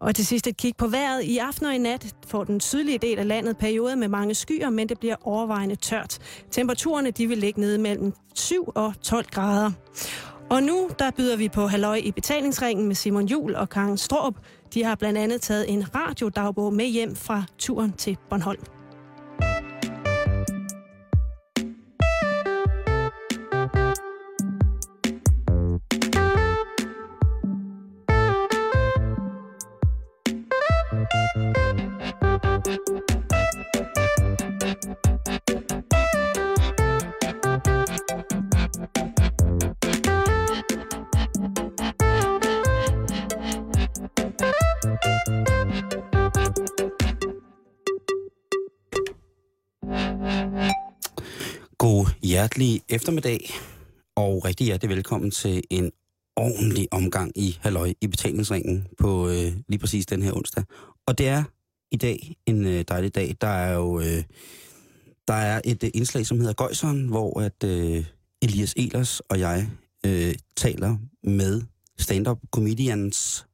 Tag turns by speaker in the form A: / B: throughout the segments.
A: Og til sidst et kig på vejret. I aften og i nat får den sydlige del af landet perioder med mange skyer, men det bliver overvejende tørt. Temperaturerne de vil ligge nede mellem 7 og 12 grader. Og nu der byder vi på halløj i betalingsringen med Simon Jul og Karen Stråb. De har blandt andet taget en radiodagbog med hjem fra turen til Bornholm.
B: Hjertelig eftermiddag, og rigtig hjertelig velkommen til en ordentlig omgang i Halløj i betalingsringen på øh, lige præcis den her onsdag. Og det er i dag en øh, dejlig dag. Der er jo øh, der er et øh, indslag, som hedder Gøjseren, hvor at øh, Elias Elers og jeg øh, taler med stand-up comedians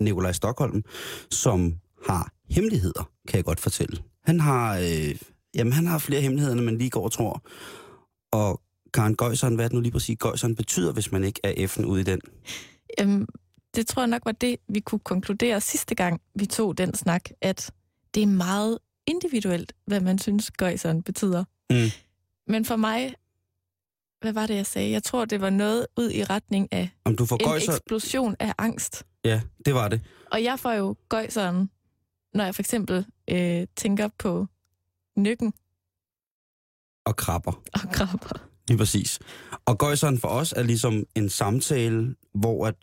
B: Nikolaj Stockholm, som har hemmeligheder, kan jeg godt fortælle. Han har, øh, jamen, han har flere hemmeligheder, end man lige går og tror. Og Karen Gøjseren, hvad er det nu lige præcis Gøjseren betyder, hvis man ikke er F'en ude i den?
C: Øhm, det tror jeg nok var det, vi kunne konkludere sidste gang, vi tog den snak, at det er meget individuelt, hvad man synes, gøjseren betyder.
B: Mm.
C: Men for mig, hvad var det, jeg sagde? Jeg tror, det var noget ud i retning af
B: Om du får
C: en
B: Gøjser...
C: eksplosion af angst.
B: Ja, det var det.
C: Og jeg får jo gøjseren, når jeg for eksempel øh, tænker på nykken
B: Og krabber.
C: og krabber.
B: Lige præcis. Og Gøjseren for os er ligesom en samtale, hvor at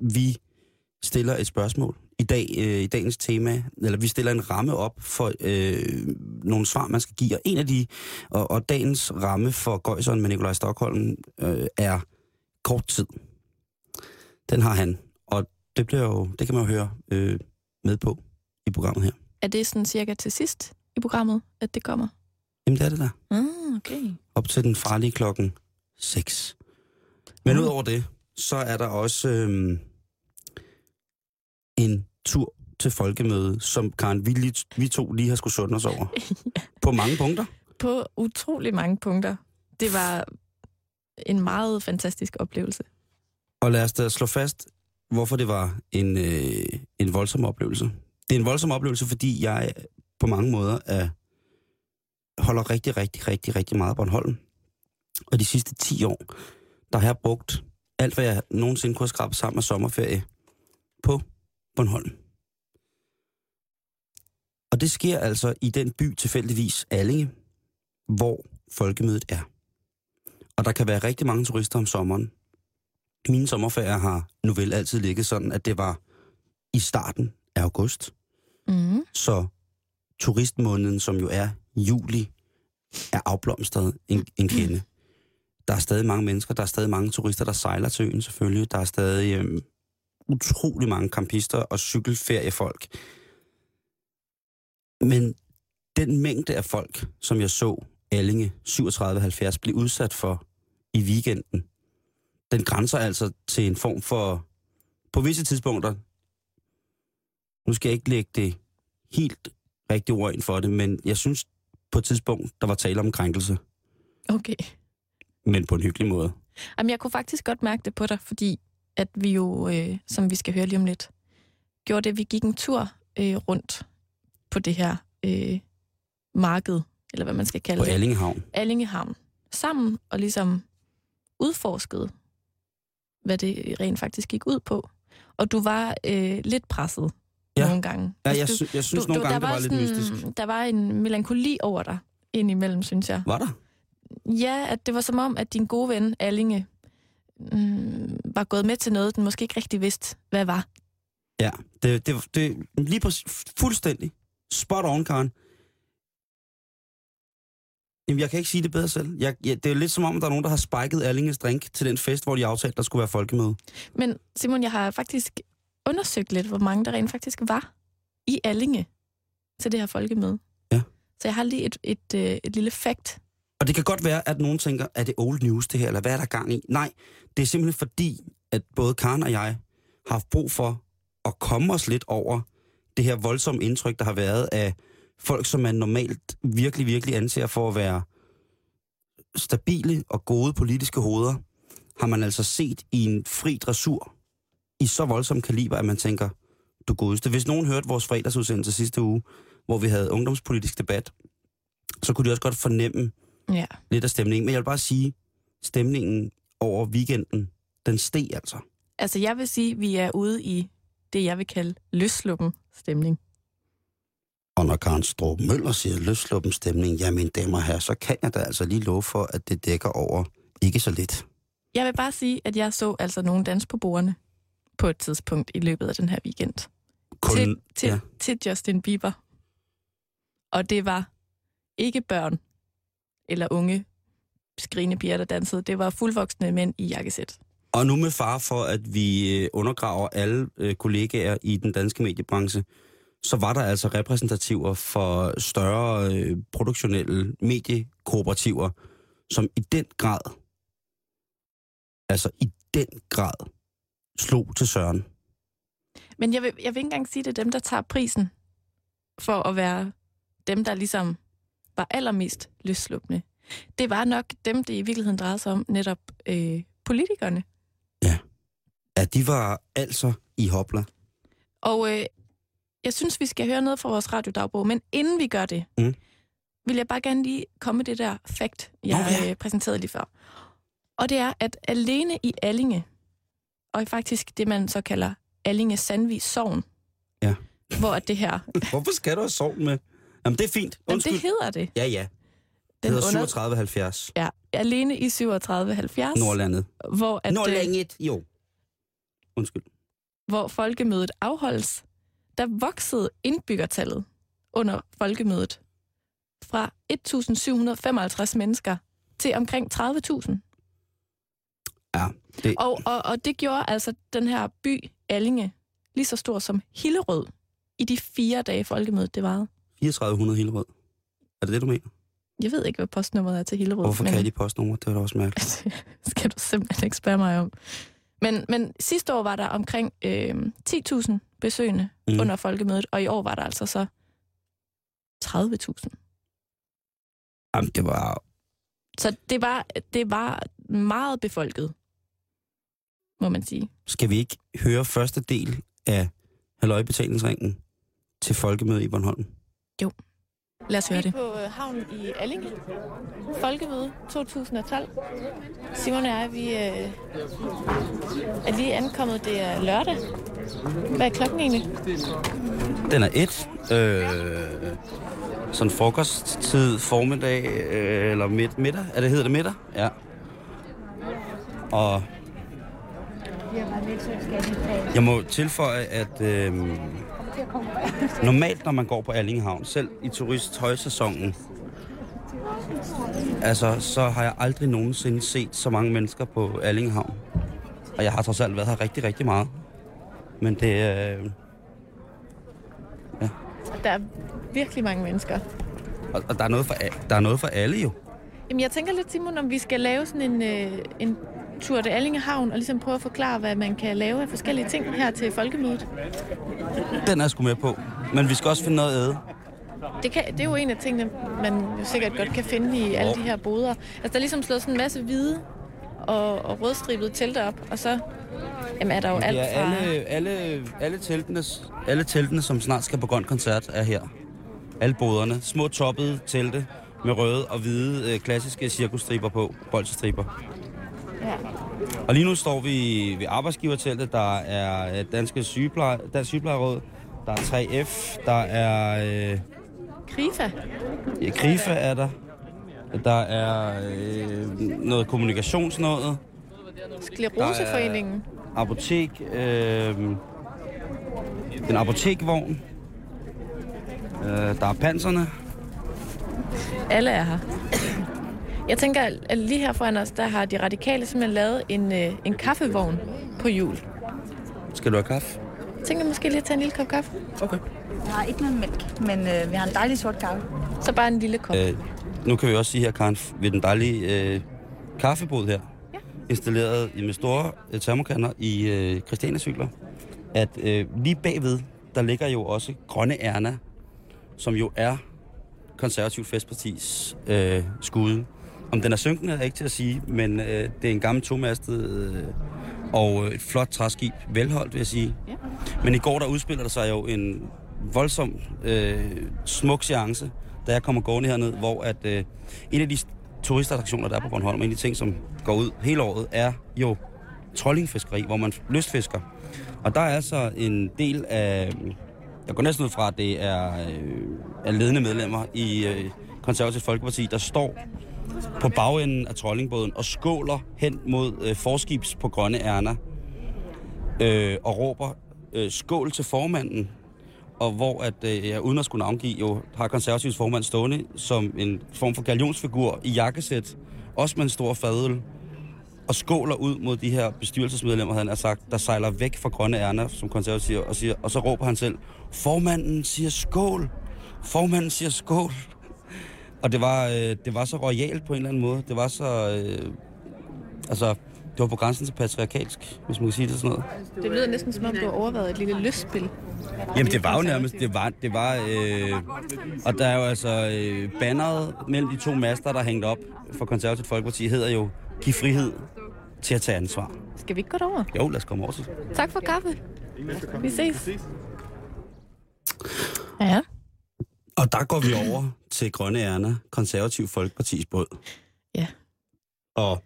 B: vi stiller et spørgsmål. I dag, øh, i dagens tema, eller vi stiller en ramme op for øh, nogle svar, man skal give. Og en af de, og, og dagens ramme for Gøjseren med Nikolaj Stockholm øh, er kort tid. Den har han. Og det, bliver jo, det kan man jo høre øh, med på i programmet her.
C: Er det sådan cirka til sidst i programmet, at det kommer?
B: Jamen det er det der.
C: Ah, okay.
B: op til den farlige klokken 6. Men
C: Mm.
B: udover det, så er der også øhm, en tur til folkemøde, som Karen, vi, lige, vi to lige har skulle sunde os over. På mange punkter.
C: På utrolig mange punkter. Det var en meget fantastisk oplevelse.
B: Og lad os da slå fast, hvorfor det var en, øh, en voldsom oplevelse. Det er en voldsom oplevelse, fordi jeg på mange måder er, holder rigtig, rigtig, rigtig, rigtig meget af Bornholm. Og de sidste 10 år, der har jeg brugt alt, hvad jeg nogensinde kunne have skrabet sammen med sommerferie på Bornholm. Og det sker altså i den by tilfældigvis Allinge, hvor folkemødet er. Og der kan være rigtig mange turister om sommeren. Mine sommerferier har nu vel altid ligget sådan, at det var i starten af august.
C: Mm.
B: Så turistmåneden, som jo er juli, er afblomstret en, en kende. Der er stadig mange mennesker, der er stadig mange turister, der sejler til øen selvfølgelig. Der er stadig øhm, utrolig mange campister og cykelferiefolk. Men den mængde af folk, som jeg så Allinge 3770 blive udsat for i weekenden, den grænser altså til en form for, på visse tidspunkter, nu skal jeg ikke lægge det helt rigtige ord ind for det, men jeg synes på et tidspunkt, der var tale om krænkelse,
C: Okay.
B: men på en hyggelig måde.
C: Jamen, jeg kunne faktisk godt mærke det på dig, fordi at vi jo, øh, som vi skal høre lige om lidt, gjorde det, vi gik en tur øh, rundt på det her øh, marked, eller hvad man skal kalde
B: På
C: det.
B: Allingehavn.
C: Allingehavn. Sammen og ligesom udforskede, hvad det rent faktisk gik ud på. Og du var øh, lidt presset
B: Ja.
C: nogle gange.
B: Ja,
C: Altså,
B: jeg,
C: du,
B: sy- jeg synes nogle
C: der
B: gange, det var lidt
C: sådan,
B: mystisk.
C: Der var en melankoli over dig indimellem, synes jeg.
B: Var der?
C: Ja, at det var som om, at din gode ven, Allinge, mm, var gået med til noget, den måske ikke rigtig vidste, hvad var.
B: Ja, det, det, det lige på fuldstændig. Spot on, Karen. Jamen, jeg kan ikke sige det bedre selv. Jeg, ja, det er lidt som om, der er nogen, der har spiket Allinges drink til den fest, hvor de aftalte, der skulle være folkemøde.
C: Men Simon, jeg har faktisk undersøgt lidt, hvor mange der rent faktisk var i Allinge til det her folkemøde.
B: Ja.
C: Så jeg har lige et, et, et, et lille fact.
B: Og det kan godt være, at nogen tænker, er det old news det her, eller hvad er der gang i? Nej, det er simpelthen fordi, at både Karen og jeg har haft brug for at komme os lidt over det her voldsomme indtryk, der har været af folk, som man normalt virkelig, virkelig anser for at være stabile og gode politiske hoveder, har man altså set i en fri dressur i så voldsom kaliber, at man tænker, du godeste. Hvis nogen hørte vores fredagsudsendelse sidste uge, hvor vi havde ungdomspolitisk debat, så kunne de også godt fornemme
C: Ja.
B: lidt af stemningen. Men jeg vil bare sige, stemningen over weekenden, den steg altså.
C: Altså, jeg vil sige, at vi er ude i det, jeg vil kalde løsluppen stemning.
B: Og når Karen Strup Møller siger løsluppen stemning, ja, mine damer og herrer, så kan jeg da altså lige love for, at det dækker over ikke så lidt.
C: Jeg vil bare sige, at jeg så altså nogle dans på bordene på et tidspunkt i løbet af den her weekend.
B: Kun,
C: til, til,
B: ja.
C: til Justin Bieber. Og det var ikke børn eller unge skrigende piger, der dansede. Det var fuldvoksne mænd i jakkesæt.
B: Og nu med far for, at vi øh, undergraver alle øh, kollegaer i den danske mediebranche, så var der altså repræsentativer for større øh, produktionelle mediekooperativer, som i den grad, altså i den grad, slog til Søren.
C: Men jeg vil, jeg vil ikke engang sige, at det er dem, der tager prisen for at være dem, der ligesom var allermest løsslupne. Det var nok dem, det i virkeligheden drejede sig om, netop øh, politikerne.
B: Ja, de var altså i hopla.
C: Og øh, jeg synes, vi skal høre noget fra vores radiodagbog, men inden vi gør det,
B: Mm.
C: vil jeg bare gerne lige komme med det der fakt, jeg
B: Nå, ja.
C: øh, præsenterede lige før. Og det er, at alene i Allinge, og faktisk det, man så kalder Allinge Sandvis Sogn,
B: Ja.
C: hvor at det her,
B: Hvorfor skal du have sovn med? Jamen, det er fint. Undskyld.
C: det hedder det.
B: Ja, ja. Det hedder
C: under-
B: 3770
C: Ja, alene i 3770,
B: Nordlandet.
C: hvor, at, øh,
B: Nordlandet, jo. Undskyld.
C: hvor folkemødet afholdes, der voksede indbyggertallet under folkemødet fra 1.755 mennesker til omkring 30.000.
B: Ja, det,
C: Og, og, og det gjorde altså den her by, Allinge, lige så stor som Hillerød i de fire dage folkemødet det varede.
B: 3400 Hillerød. Er det det, du mener?
C: Jeg ved ikke, hvad postnummeret er til Hillerød.
B: Hvorfor
C: men
B: kan jeg de postnumre? Det var da også mærkeligt.
C: skal du simpelthen ikke spørge mig om. Men, men sidste år var der omkring øh, 10.000 besøgende
B: mm.
C: under folkemødet, og i år var der altså så 30.000.
B: Jamen, det var...
C: Så det var, det var meget befolket, må man sige.
B: Skal vi ikke høre første del af Halløj-betalingsringen til folkemødet i Bornholm?
C: Lad os høre det.
D: på øh, havnen i Allinge. Folkemøde 2012. Simon og jeg, vi øh, er lige ankommet. Det er lørdag. Hvad er klokken egentlig?
B: Den er et. Øh, sådan frokosttid, formiddag, øh, eller midt, middag. Er det, hedder det middag? Ja. Og jeg må tilføje, at øh, normalt, når man går på Allingehavn, selv i turisthøjsæsonen, altså, så har jeg aldrig nogensinde set så mange mennesker på Allingehavn. Og jeg har trods alt været her rigtig, rigtig meget. Men det, øh,
D: Der er virkelig mange mennesker.
B: Og, og der, er noget for, der er noget for alle jo.
D: Jamen, jeg tænker lidt, Simon, om vi skal lave sådan en, øh, en tur til Allinge Havn, og ligesom prøve at forklare, hvad man kan lave af forskellige ting her til folkemødet.
B: Den er jeg sgu med på. Men vi skal også finde noget æde.
D: Det, kan, det er jo en af tingene, man jo sikkert godt kan finde i alle de her boder. Altså, der er ligesom slået sådan en masse hvide og, og rødstribede telte op, og så jamen, er der jo alt
B: Ja,
D: fra...
B: alle, alle, alle, teltene, alle teltene, som snart skal på grøn koncert, er her. Alle boderne. Små toppede telte med røde og hvide øh, klassiske cirkusstriber på. Bolsestriber.
D: Ja.
B: Og lige nu står vi ved arbejdsgiverteltet. Der er øh, Danske Sygepleje, Dansk Sygeplejeråd. Der er 3F. Der er øh,
D: Krifa.
B: ja, Krifa er der. Der er øh, noget kommunikationsnået.
D: Skleroseforeningen.
B: apotek, øh, en apotekvogn, øh, der er panserne.
D: Alle er her. Jeg tænker, at lige her foran os, der har de radikale simpelthen lavet en, øh, en kaffevogn på jul.
B: Skal du have kaffe?
D: Jeg tænker måske lige at tage en lille kop kaffe.
B: Okay.
E: Jeg har ikke noget mælk, men øh, vi har en dejlig sort kaffe.
D: Så bare en lille kop.
B: Øh, nu kan vi også sige her, Karen, ved den dejlige øh, kaffebod her,
D: Ja.
B: installeret i- med store øh, termokanner i øh, Christiania cykler, at øh, lige bagved, der ligger jo også Grønne Erna, som jo er konservativt festpartis øh, skude. Om den er synkende, er ikke til at sige, men øh, det er en gammel tomastet øh, og et flot træskib. Velholdt, vil jeg sige.
C: Ja.
B: Men i går, der udspiller der sig jo en voldsom, øh, smuk seance, da jeg kommer gående herned, hvor at øh, en af de turistattraktioner, der er på Bornholm, en af de ting, som går ud hele året, er jo trollingfiskeri, hvor man lystfisker. Og der er altså en del af, jeg går næsten ud fra, at det er, øh, er ledende medlemmer i øh, Konservativt Folkeparti, der står på bagenden af trollingbåden og skåler hen mod øh, forskibs på Grønne Erna øh, og råber øh, skål til formanden, og hvor at øh, jeg uden at skulle navngive, jo har konservativs formand stående som en form for galionsfigur i jakkesæt, også med en stor fadøl, og skåler ud mod de her bestyrelsesmedlemmer, han har sagt, der sejler væk fra Grønne Erna, som konservativ, og, siger, og så råber han selv, formanden siger skål, formanden siger skål. Og det var, øh, det var så royalt på en eller anden måde. Det var så... Øh, altså, det var på grænsen til patriarkalsk, hvis man kan sige det sådan noget.
D: Det lyder næsten som om, du har overvejet et lille lystspil.
B: Jamen, det var jo nærmest, det var, det var, øh, og der er jo altså, øh, banneret mellem de to master, der er hængt op for Konservativt Folkeparti, hedder jo, giv frihed til at tage ansvar.
D: Skal vi ikke gå derover?
B: Jo, lad os komme over til.
D: Tak for kaffe. Vi ses.
C: Ja.
B: Og der går vi over til Grønne Erna, Konservativ Folkepartis båd.
C: Ja.
B: Og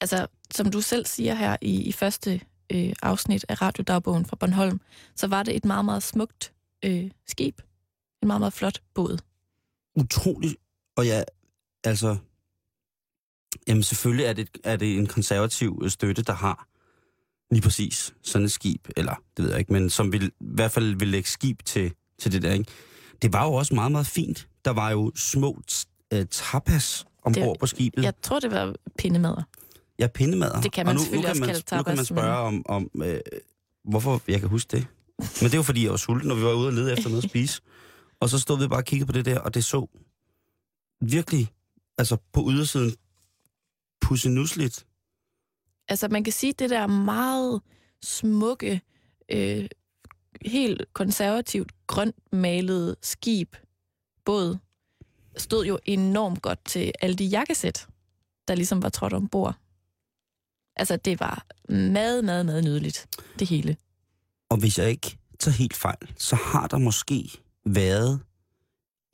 C: Altså, som du selv siger her i, i første øh, afsnit af radiodagbogen fra Bornholm, så var det et meget, meget smukt øh, skib. En meget, meget flot båd.
B: utroligt, og ja, altså, jamen selvfølgelig er det, er det en konservativ øh, støtte, der har lige præcis sådan et skib, eller det ved jeg ikke, men som vil, i hvert fald vil lægge skib til, til det der, ikke? Det var jo også meget, meget fint. Der var jo små uh, tapas ombord
C: Det-
B: på skibet.
C: Jeg tror, det var pindemader.
B: Ja, pindemader.
C: Det kan
B: Og
C: man
B: nu,
C: selvfølgelig
B: nu kan
C: også
B: man,
C: kalde
B: Nu kan man
C: tapas,
B: spørge om, om øh, hvorfor jeg kan huske det. Men det jo fordi, jeg var sulten, når vi var ude og lede efter noget at spise. Og så stod vi bare og kiggede på det der, og det så virkelig, altså på ydersiden, pussenusligt.
C: Altså, man kan sige, det der meget smukke, øh, helt konservativt grønt malede skib, båd, stod jo enormt godt til alle de jakkesæt, der ligesom var trådt ombord. Altså, det var meget, meget, meget nydeligt, det hele.
B: Og hvis jeg ikke tager helt fejl, så har der måske været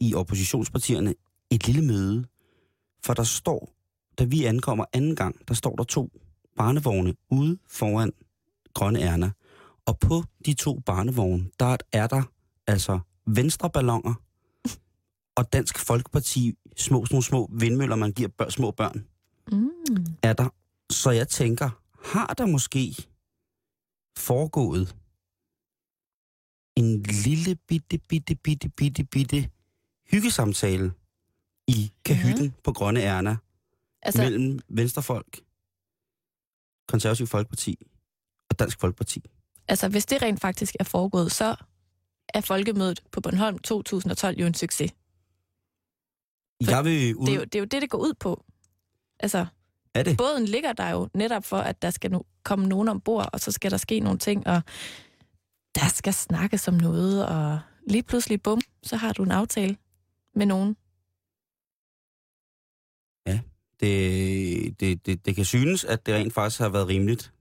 B: i oppositionspartierne et lille møde, for der står, da vi ankommer anden gang, der står der to barnevogne ude foran Grønne Erna. Og på de to barnevogne, der er der altså venstre ballonger og Dansk Folkeparti små, små, små vindmøller, man giver bør, små børn,
C: Mm.
B: er der. Så jeg tænker, har der måske foregået en lille bitte, bitte, bitte, bitte, bitte hyggesamtale i kahytten mm. på Grønne Erna
C: Altså,
B: mellem Venstrefolk, Konservativ Folkeparti og Dansk Folkeparti.
C: Altså, hvis det rent faktisk er foregået, så er Folkemødet på Bornholm 2012 jo en succes. For
B: Jeg vil ud...
C: Det er, jo, det er jo det, det går ud på. Altså,
B: Er det?
C: båden ligger der jo netop for, at der skal nu komme nogen ombord, og så skal der ske nogle ting, og der skal snakkes om noget, og lige pludselig, bum, så har du en aftale med nogen.
B: Det, det, det, det kan synes, at det rent faktisk har været rimeligt.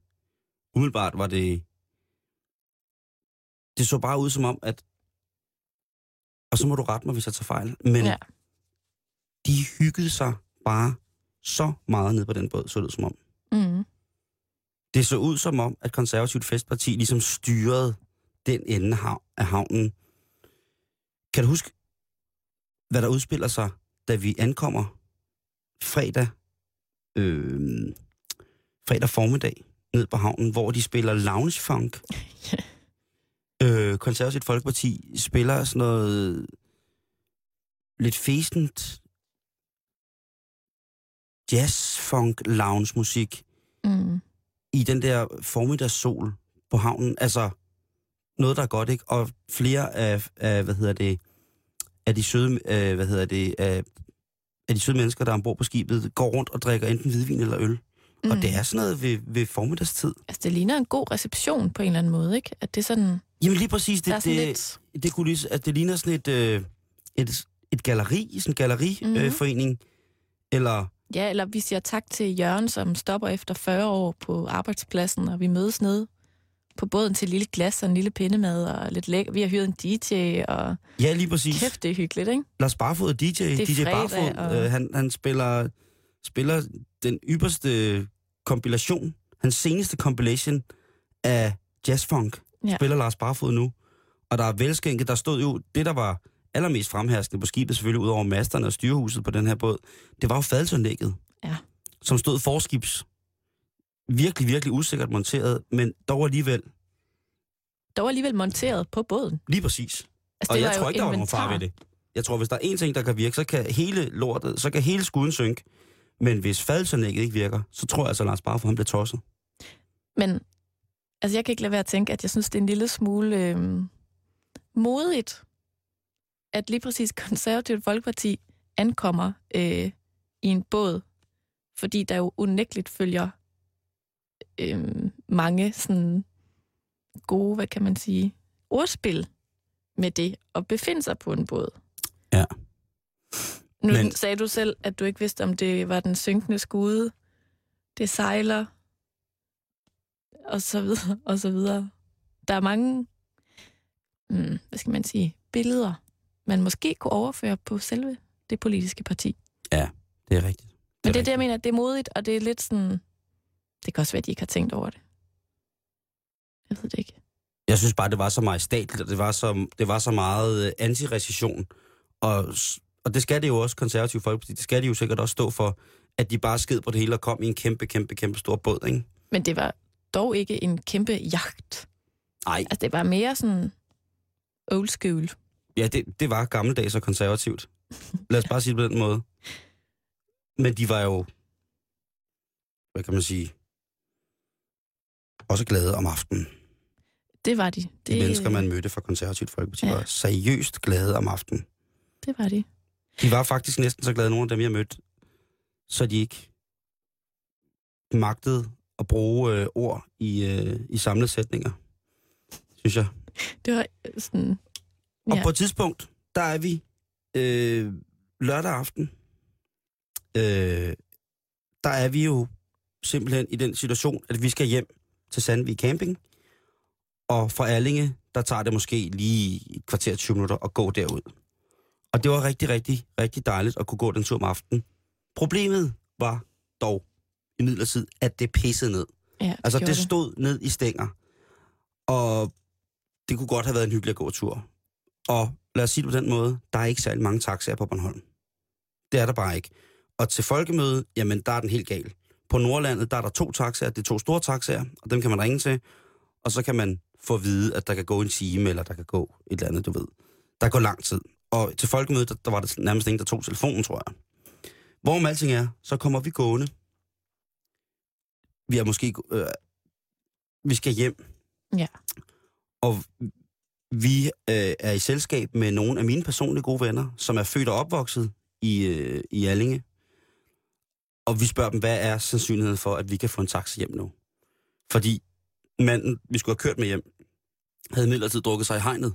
B: Umiddelbart var det... Det så bare ud som om, at... Og så må du rette mig, hvis jeg tager fejl. Men
C: Ja.
B: de hyggede sig bare så meget ned på den båd, så det som om.
C: Mm.
B: Det så ud som om, at Konservativt Festparti ligesom styrede den ende af havnen. Kan du huske, hvad der udspiller sig, da vi ankommer fredag, øh, fredag formiddag ned på havnen, hvor de spiller lounge funk? Øh, Konservativt Folkeparti spiller sådan noget lidt festent jazz, funk, lounge musik
C: Mm.
B: i den der formiddagssol på havnen. Altså, noget, der er godt, ikke? Og flere af, af hvad hedder det, af de søde, øh, hvad hedder det, af, af de søde mennesker, der er ombord på skibet, går rundt og drikker enten hvidvin eller øl. Mm. Og det er sådan noget ved, ved formiddagstid.
C: Altså, det ligner en god reception på en eller anden måde, ikke? At det er sådan...
B: Jamen lige præcis, det, det,
C: lidt...
B: det, kunne lige, at det ligner sådan et, øh, et, et galleri, sådan en galleriforening.
C: Mhm.
B: Øh. Eller,
C: Ja, eller vi siger tak til Jørgen, som stopper efter 40 år på arbejdspladsen, og vi mødes nede på båden til et lille glas og en lille pindemad og lidt lækker. Vi har hyret en DJ, og
B: ja lige præcis.
C: kæft, det er hyggeligt, ikke?
B: Lars Barfod er DJ.
C: er
B: DJ
C: fredag,
B: Barfod,
C: og-
B: øh, han, han spiller, spiller den ypperste kompilation, hans seneste compilation af jazzfunk,
C: Ja.
B: spiller Lars Barfod nu. Og der er velskænket, der stod jo, det der var allermest fremherskende på skibet, selvfølgelig ud over masterne og styrehuset på den her båd, det var jo fadelsanlægget,
C: Ja.
B: som stod forskibs. Virkelig, virkelig usikkert monteret, men dog alligevel
C: Der var alligevel monteret på båden.
B: lige præcis.
C: Altså,
B: Og jeg tror ikke, der var nogen far ved det. Jeg tror, hvis der er en ting, der kan virke, så kan hele lortet, så kan hele skuden synke. Men hvis fadsanlægget ikke virker, så tror jeg altså, at Lars Barfod, han bliver tosset.
C: Men altså, jeg kan ikke lade være at tænke, at jeg synes, det er en lille smule øh, modigt, at lige præcis konservativt Folkeparti ankommer øh, i en båd, fordi der jo unægteligt følger øh, mange sådan gode, hvad kan man sige, ordspil med det at befinde sig på en båd.
B: Ja.
C: Nu
B: Men-
C: Men... sagde du selv, at du ikke vidste, om det var den synkende skude, det sejler, og så videre, og så videre. Der er mange, hmm, hvad skal man sige, billeder, man måske kunne overføre på selve det politiske parti.
B: Det er rigtigt.
C: Men det er det,
B: rigtigt.
C: jeg mener, det er modigt, og det er lidt sådan... Det kan også være, at de ikke har tænkt over det. Jeg ved det ikke.
B: Jeg synes bare, det var så majestatligt, og det var så, det var så meget øh, antirecession. Og, og det skal det jo også, konservative folkeparti, det skal de jo sikkert også stå for, at de bare sked på det hele og kom i en kæmpe, kæmpe, kæmpe stor båd, ikke?
C: Men det var dog ikke en kæmpe jagt.
B: Nej,
C: Altså, det var mere sådan old school.
B: ja, det, det var gammeldags og konservativt. Lad os bare sige det på den måde. Men de var jo, hvad kan man sige, også glade om aftenen.
C: Det var de.
B: De
C: Det,
B: mennesker, man mødte fra konservativt folkeparti,
C: Ja.
B: var seriøst glade om aftenen.
C: Det var de.
B: De var faktisk næsten så glade, nogle af dem, jeg mødte, så de ikke magtede at bruge øh, ord i, øh, i samlede sætninger, synes jeg.
C: Det var sådan...
B: Og
C: Ja.
B: på et tidspunkt, der er vi øh, lørdag aften. Øh, der er vi jo simpelthen i den situation, at vi skal hjem til Sandvig Camping. Og fra Allinge, der tager det måske lige et kvarter 20 minutter at gå derud. Og det var rigtig, rigtig, rigtig dejligt at kunne gå den tur om aftenen. Problemet var dog i midlertid, at det pissede ned.
C: Ja, det
B: Altså, det stod ned i stænger. Og det kunne godt have været en hyggelig at gå tur. Og lad os sige det på den måde, der er ikke særlig mange taxaer på Bornholm. Det er der bare ikke. Og til folkemøde, jamen der er den helt gal. På Nordlandet, der er der to taxaer, det er to store taxaer, og dem kan man ringe til. Og så kan man få at vide, at der kan gå en time, eller der kan gå et eller andet, du ved. Der går lang tid. Og til folkemødet, der, der var det nærmest ingen, der tog telefonen, tror jeg. Hvorom alting er, så kommer vi gående. Vi er måske... Øh, vi skal hjem.
C: Ja.
B: Og vi øh, er i selskab med nogle af mine personlige gode venner, som er født og opvokset i, øh, i Allinge. Og vi spørger dem, hvad er sandsynligheden for, at vi kan få en taxa hjem nu? Fordi manden, vi skulle have kørt med hjem, havde midlertid drukket sig i hegnet.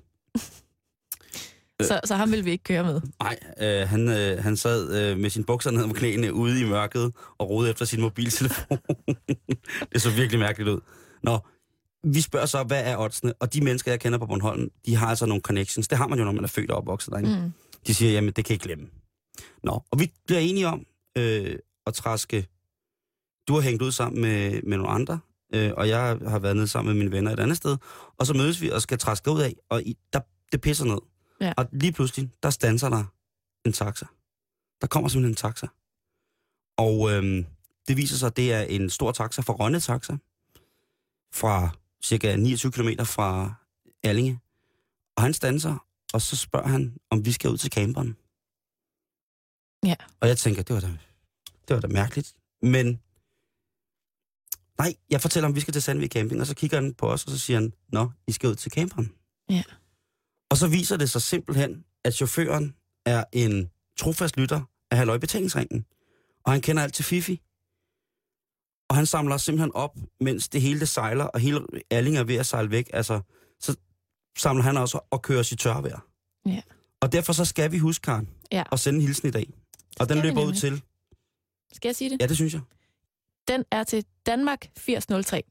C: Så, så ham ville vi ikke køre med.
B: Nej, øh, han, øh, han sad øh, med sin bukser ned om knæene ude i mørket og rodede efter sin mobiltelefon. det så virkelig mærkeligt ud. Nå, vi spørger så, hvad er oddsene? Og de mennesker, jeg kender på Bornholm, de har altså nogle connections. Det har man jo, når man er født og opvokset derinde. Mm. De siger, jamen, det kan I glemme. Nå, og vi bliver enige om øh, at træske... Du har hængt ud sammen med, med nogle andre, øh, og jeg har været nede sammen med mine venner et andet sted. Og så mødes vi og skal træske ud af, og i, der, det pisser ned.
C: Ja.
B: Og lige pludselig, der standser der en taxa. Der kommer simpelthen en taxa. Og øhm, det viser sig, at det er en stor taxa fra Rønne Taxa. Fra cirka 29 km fra Allinge. Og han standser, og så spørger han, om vi skal ud til camperen.
C: Ja.
B: Og jeg tænker, det var da, det var da mærkeligt. Men nej, jeg fortæller ham, vi skal til Sandvig Camping, og så kigger han på os, og så siger han, nå, I skal ud til camperen.
C: Ja.
B: Og så viser det sig simpelthen, at chaufføren er en trofast lytter af Halløj Betalingsringen. Og han kender alt til Fifi. Og han samler simpelthen op, mens det hele det sejler, og hele Alling er ved at sejle væk. Altså, så samler han også og kører sit tørvejr.
C: Ja.
B: Og derfor så skal vi huske, Karen,
C: Ja.
B: at sende en hilsen i dag. Og den løber ud til...
C: Skal jeg sige det?
B: Ja, det synes jeg.
C: Den er til Danmark 8003.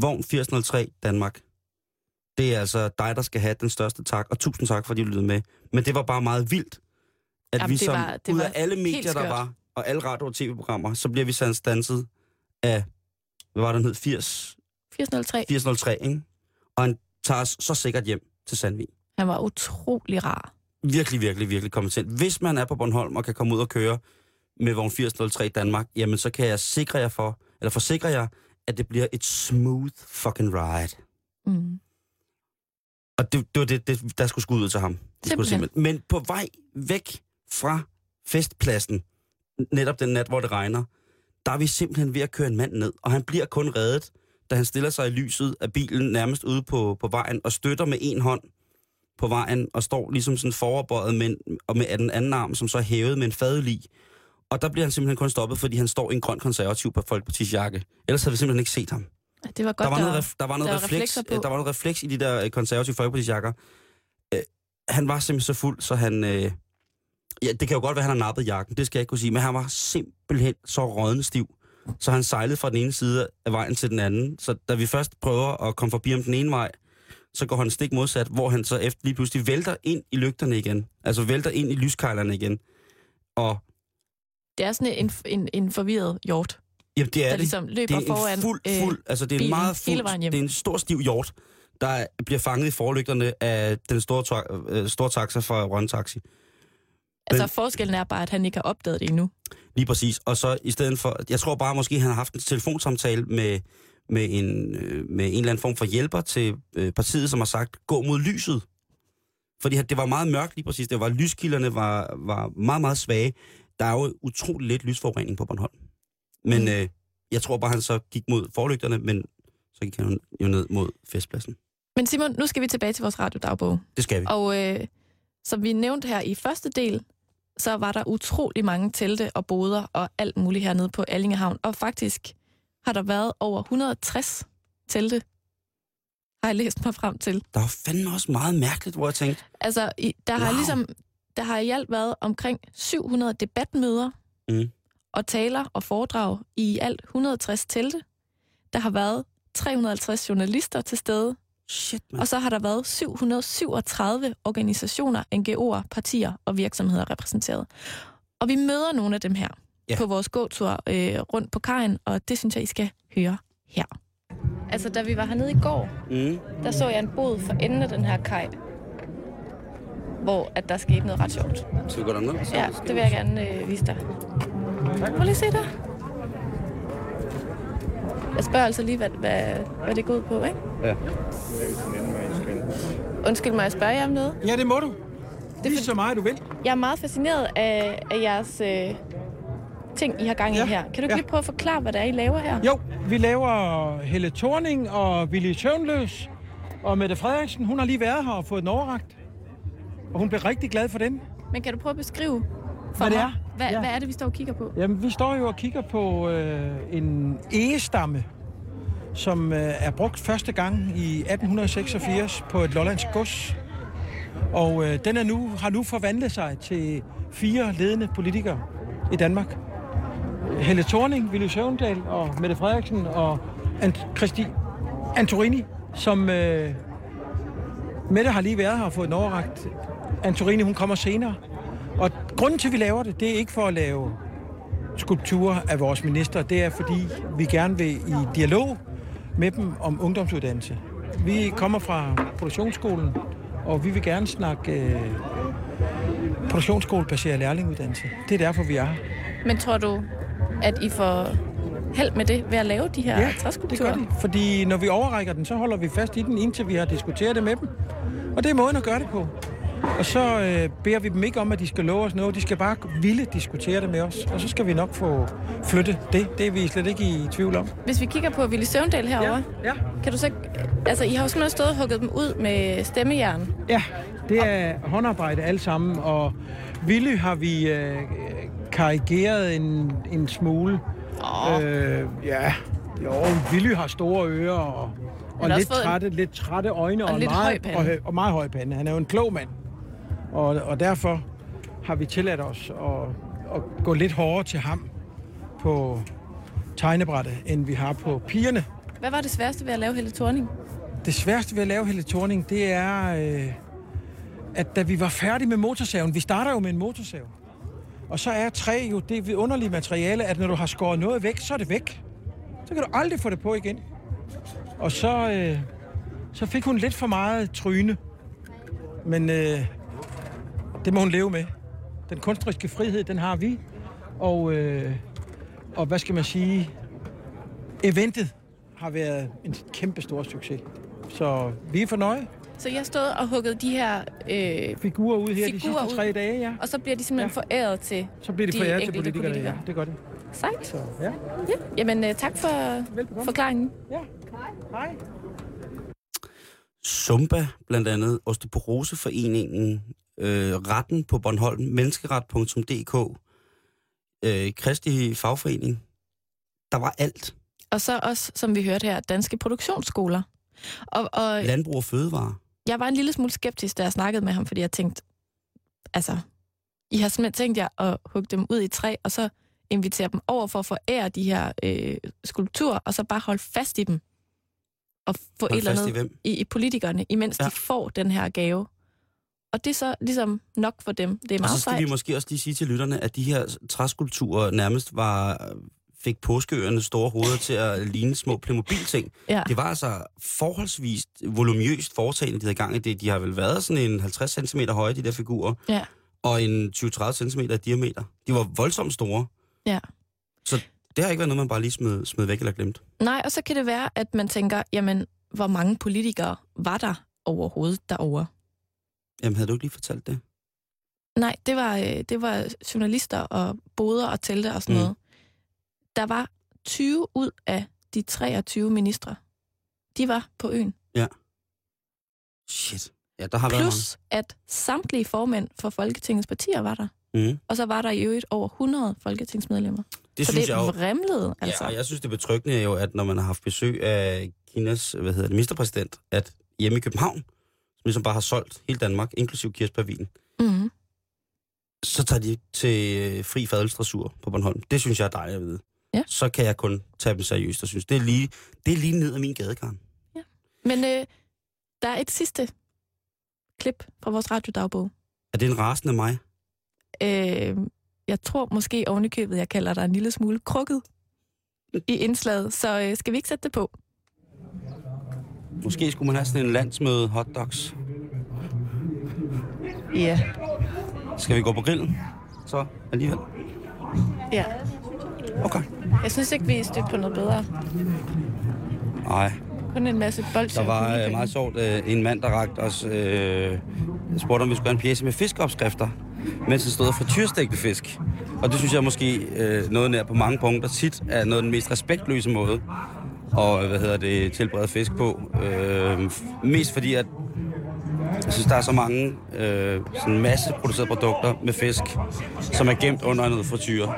B: Vogn 8003 Danmark. Det er altså dig, der skal have den største tak, og tusind tak, fordi du lyttede med. Men det var bare meget vildt, at
C: Jamen,
B: vi som,
C: var-
B: ud af alle medier, der var, og alle radio- og tv-programmer, så bliver vi sandt stanset af, hvad var den hed, 80,
C: 8003.
B: 8003, ikke? Og han tager os så sikkert hjem til Sandvig.
C: Han var utrolig rar.
B: Virkelig, virkelig, virkelig kompetent. Hvis man er på Bornholm og kan komme ud og køre med vogn 8003 Danmark, jamen så kan jeg sikre jer for, eller forsikre jer, at det bliver et smooth fucking ride.
C: Mm.
B: Og det, det var det, det, der skulle skud ud til ham. Det skulle
C: Simpelthen.
B: Men på vej væk fra festpladsen, netop den nat, hvor det regner, der er vi simpelthen ved at køre en mand ned, og han bliver kun reddet, da han stiller sig i lyset af bilen nærmest ude på, på vejen og støtter med en hånd på vejen og står ligesom sådan foroverbøjet med, og med den anden arm, som så er hævet med en fadelig. Og der bliver han simpelthen kun stoppet, fordi han står i en grøn konservativ på Folkeparti's jakke. Ellers havde vi simpelthen ikke set ham
C: Det var godt,
B: der var, noget,
C: der,
B: der var noget
C: der
B: refleks,
C: på.
B: der var noget refleks i de der øh, konservative folkepartis jakker. Øh, han var simpelthen så fuld, så han... Øh, ja, det kan jo godt være, at han har nappet jakken, det skal jeg ikke kunne sige, men han var simpelthen så rådende stiv, så han sejlede fra den ene side af vejen til den anden. Så da vi først prøver at komme forbi ham den ene vej, så går han stik modsat, hvor han så efter lige pludselig vælter ind i lygterne igen. Altså vælter ind i lyskejlerne igen. Og
C: det er sådan en, en, en forvirret hjort,
B: jamen, det er
C: der
B: det.
C: ligesom løber
B: det er
C: foran
B: en fuld,
C: øh,
B: fuld, altså det er en
C: bilen
B: meget fuld, det er en stor stiv hjort, der bliver fanget i forlygterne af den store, ta- øh, store taxa fra Rønne Taxi.
C: Altså
B: Men-
C: forskellen er bare, at han ikke har opdaget det endnu.
B: Lige præcis. Og så i stedet for, jeg tror bare måske, han har haft en telefonsamtale med, med, en, øh, med en eller anden form for hjælper til øh, partiet, som har sagt, gå mod lyset. Fordi det var meget mørkt lige præcis. Det var, lyskilderne var, var meget, meget svage. Der er jo utrolig lidt lysforurening på Bornholm. Men
C: Mm.
B: øh, jeg tror bare, han så gik mod forlygterne, men så gik han jo ned mod festpladsen.
C: Men Simon, nu skal vi tilbage til vores radiodagbog.
B: Det skal vi.
C: Og øh, som vi nævnte her i første del, så var der utrolig mange telte og boder og alt muligt hernede på Allingehavn. Og faktisk har der været over 160 telte, har jeg læst mig frem til.
B: Der var fandme også meget mærkeligt, hvor jeg tænkte,
C: Altså, i, der har
B: Wow.
C: ligesom, der har i alt været omkring 700 debatmøder
B: Mm.
C: Og taler og foredrag i alt 160 telte. Der har været 350 journalister til stede,
B: shit, man.
C: og så har der været 737 organisationer, NGO'er, partier og virksomheder repræsenteret. Og vi møder nogle af dem her
B: Ja.
C: på vores gåtur øh, rundt på kajen, og det synes jeg, I skal høre her. Altså, da vi var hernede i går,
B: Mm.
C: der så jeg en bod for enden af den her kaj, hvor at der skete noget ret sjovt.
B: Skal vi gå derned? Så
C: Ja, det vil jeg gerne øh, vise dig. Prøv lige se der. Jeg spørger altså lige, hvad, hvad, hvad det går ud på, ikke?
B: Ja.
C: Undskyld mig, jeg spørger jer om noget.
F: Ja, det må du. Det er
C: for-
F: så meget, du vil.
C: Jeg er meget fascineret af, af jeres øh, ting, I har gang i
F: Ja,
C: her. Kan du ikke
F: ja.
C: lige prøve at forklare, hvad det er, I laver her?
F: Jo, vi laver Helle Thorning og Willy Søvnløs. Og Mette Frederiksen, hun har lige været her og fået den overragt. Og hun blev rigtig glad for den.
C: Men kan du prøve at beskrive for
F: Hvad det er?
C: Hvad,
F: Ja.
C: hvad er det, vi står og kigger på?
F: Jamen, vi står jo og kigger på øh, en egestamme, som øh, er brugt første gang i 1886 på et lollandsk gods. Og øh, den er nu, har nu forvandlet sig til fire ledende politikere i Danmark. Helle Thorning, Willy Søvndal og Mette Frederiksen og Ant- Christi Antorini, som øh, Mette har lige været her og fået den overragt. Antorini, hun kommer senere. Og grunden til, at vi laver det, det er ikke for at lave skulpturer af vores minister. Det er, fordi vi gerne vil i dialog med dem om ungdomsuddannelse. Vi kommer fra produktionsskolen, og vi vil gerne snakke øh, produktionsskolebaseret lærlinguddannelse. Det er derfor, vi er her.
C: Men tror du, at I får held med det ved at lave de her
F: Ja, det
C: træskulpturer?
F: gør de. Fordi når vi overrækker den, så holder vi fast i den, indtil vi har diskuteret det med dem. Og det er måden at gøre det på. Og så øh, beder vi dem ikke om, at de skal love os noget. De skal bare ville diskutere det med os. Og så skal vi nok få flyttet det. Det er vi slet ikke i tvivl om.
C: Hvis vi kigger på Willy Søvndal herovre,
F: ja.
C: kan du så... Altså, I har jo simpelthen stået og hugget dem ud med stemmejern.
F: Ja, det er håndarbejde alt sammen, og Willy har vi øh, karikeret en, en smule,
D: Åh,
F: Øh, ja, jo, Willy har store ører og, og lidt,
D: fået en-
F: trætte, lidt trætte øjne og,
D: og lidt høj
F: meget,
D: pande.
F: og, og meget høj pande. Han er jo en klog mand. Og, og derfor har vi tilladt os at, at gå lidt hårdere til ham på tegnebrættet, end vi har på pigerne.
D: hvad var det sværeste ved at lave Helle Thorning?
F: Det sværeste ved at lave Helle Thorning, det er, øh, at da vi var færdige med motorsaven, vi starter jo med en motorsav, og så er træ jo det vidunderlige materiale, at når du har skåret noget væk, så er det væk. Så kan du aldrig få det på igen. Og så, øh, så fik hun lidt for meget tryne. Men øh, det må hun leve med. Den kunstneriske frihed, den har vi. Og, øh, og hvad skal man sige? Eventet har været en kæmpe stor succes. Så vi er fornøjet.
D: Så jeg stod og hugget de her, øh,
F: Figurer ud her
D: Figurer
F: de sidste
D: ud.
F: tre dage, ja.
D: og så bliver de simpelthen ja. foræret til
F: Så bliver det
D: de
F: foræret til politikerne, ja.
D: politikere.
F: Det gør det.
D: Sejt.
F: Så, ja.
D: Jamen, øh, tak for
F: Velbekomme.
D: forklaringen.
F: ja. Hej.
B: Zumba, blandt andet, Osteoporoseforeningen, øh, Retten på Bornholm, menneskeret.dk, øh, Kristi Fagforening. Der var alt.
C: Og så også, som vi hørte her, danske produktionsskoler. Og, og
B: Landbrug og fødevare.
C: jeg var en lille smule skeptisk, da jeg snakkede med ham, fordi jeg tænkte, altså, I har simpelthen tænkt jer at hugge dem ud i træ, og så invitere dem over for at forære de her øh, skulpturer, og så bare holde fast i dem. Og få
B: Hold
C: et eller andet
B: i hvem?
C: i, i politikerne, imens. Ja. de får den her gave. Og det er så ligesom nok for dem. Det er
B: Og
C: meget
B: så skal
C: sejt.
B: vi måske også lige sige til lytterne, at de her træskulpturer nærmest var fik påskeøernes store hoveder til at ligne små Playmobil-ting.
C: Ja.
B: Det var altså forholdsvis voluminøst foretagende, de havde gang i det. De har vel været sådan en 50 cm høje, de der figurer,
C: Ja.
B: og en 20-30 cm i diameter. De var voldsomt store.
C: Ja.
B: Så det har ikke været noget, man bare lige smed, smed væk eller glemt.
C: Nej, og så kan det være, at man tænker, jamen, hvor mange politikere var der overhovedet derovre?
B: Jamen, havde du ikke lige fortalt det?
C: Nej, det var, øh, det var journalister og boder og telte og sådan
B: Mm.
C: noget. Der var 20 ud af de 23 ministre. De var på øen.
B: Shit. Ja, der har været
C: Plus, at samtlige formænd for Folketingets partier var der.
B: Mm.
C: Og så var der i øvrigt over 100 folketingsmedlemmer.
B: Det
C: så
B: synes
C: det
B: jeg jo.
C: vrimlede, altså.
B: Ja, og jeg synes, det betryggende er jo, at når man har haft besøg af Kinas, hvad hedder det, ministerpræsident, at hjemme i København, ligesom bare har solgt hele Danmark, inklusiv Kirsbergvin,
C: Mm.
B: så tager de til øh, fri fadelsdrassur på Bornholm. Det synes jeg er dejligt at vide.
C: Ja.
B: Så kan jeg kun tage dem seriøst og synes, det er lige, det er lige ned ad min gadekarn.
C: Men øh, der er et sidste klip fra vores radiodagbog.
B: Er det en rasende mig?
C: Øh, jeg tror måske ovenikøbet, jeg kalder dig en lille smule krukket i indslaget. Så øh, skal vi ikke sætte det på?
B: Måske skulle man have sådan en landsmøde hotdogs.
C: Ja.
B: Skal vi gå på grillen? Så alligevel.
D: Ja.
B: Okay.
D: Jeg synes ikke, vi er stødt på noget bedre.
B: Nej,
D: Kun en masse bolsjer.
B: Der var øh, meget sjovt øh, en mand, der rakte os, øh, spurgte om vi skulle have en pjæse med fiskeopskrifter, mens han stod og frityrstegte fisk. Og det synes jeg måske øh, noget nær på mange punkter tit er noget af den mest respektløse måde og hvad hedder det, tilberede fisk på. Øh, mest fordi, at jeg synes, der er så mange øh, sådan masse producerede produkter med fisk, som er gemt under noget frityre.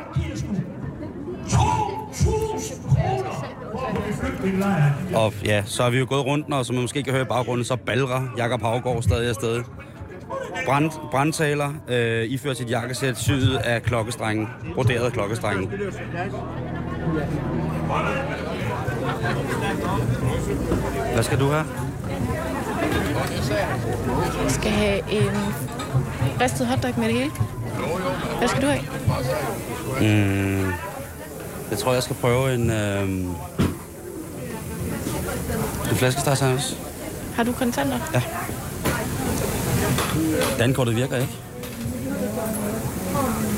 B: Og ja, så har vi jo gået rundt, og som man måske kan høre i baggrunden, så balrer Jakob Havgård stadig afsted. Brand, brandtaler, øh, ifører sit jakkesæt, syet af klokkestrengen, broderede klokkestrengen. Hvad skal du have?
D: Jeg skal have en ristet hotdog med det hele. Hvad skal du have?
B: Mm, jeg tror, jeg skal prøve en... Øh, en flæskesteg sandwich.
D: Har du kontanter?
B: Dankortet virker ikke.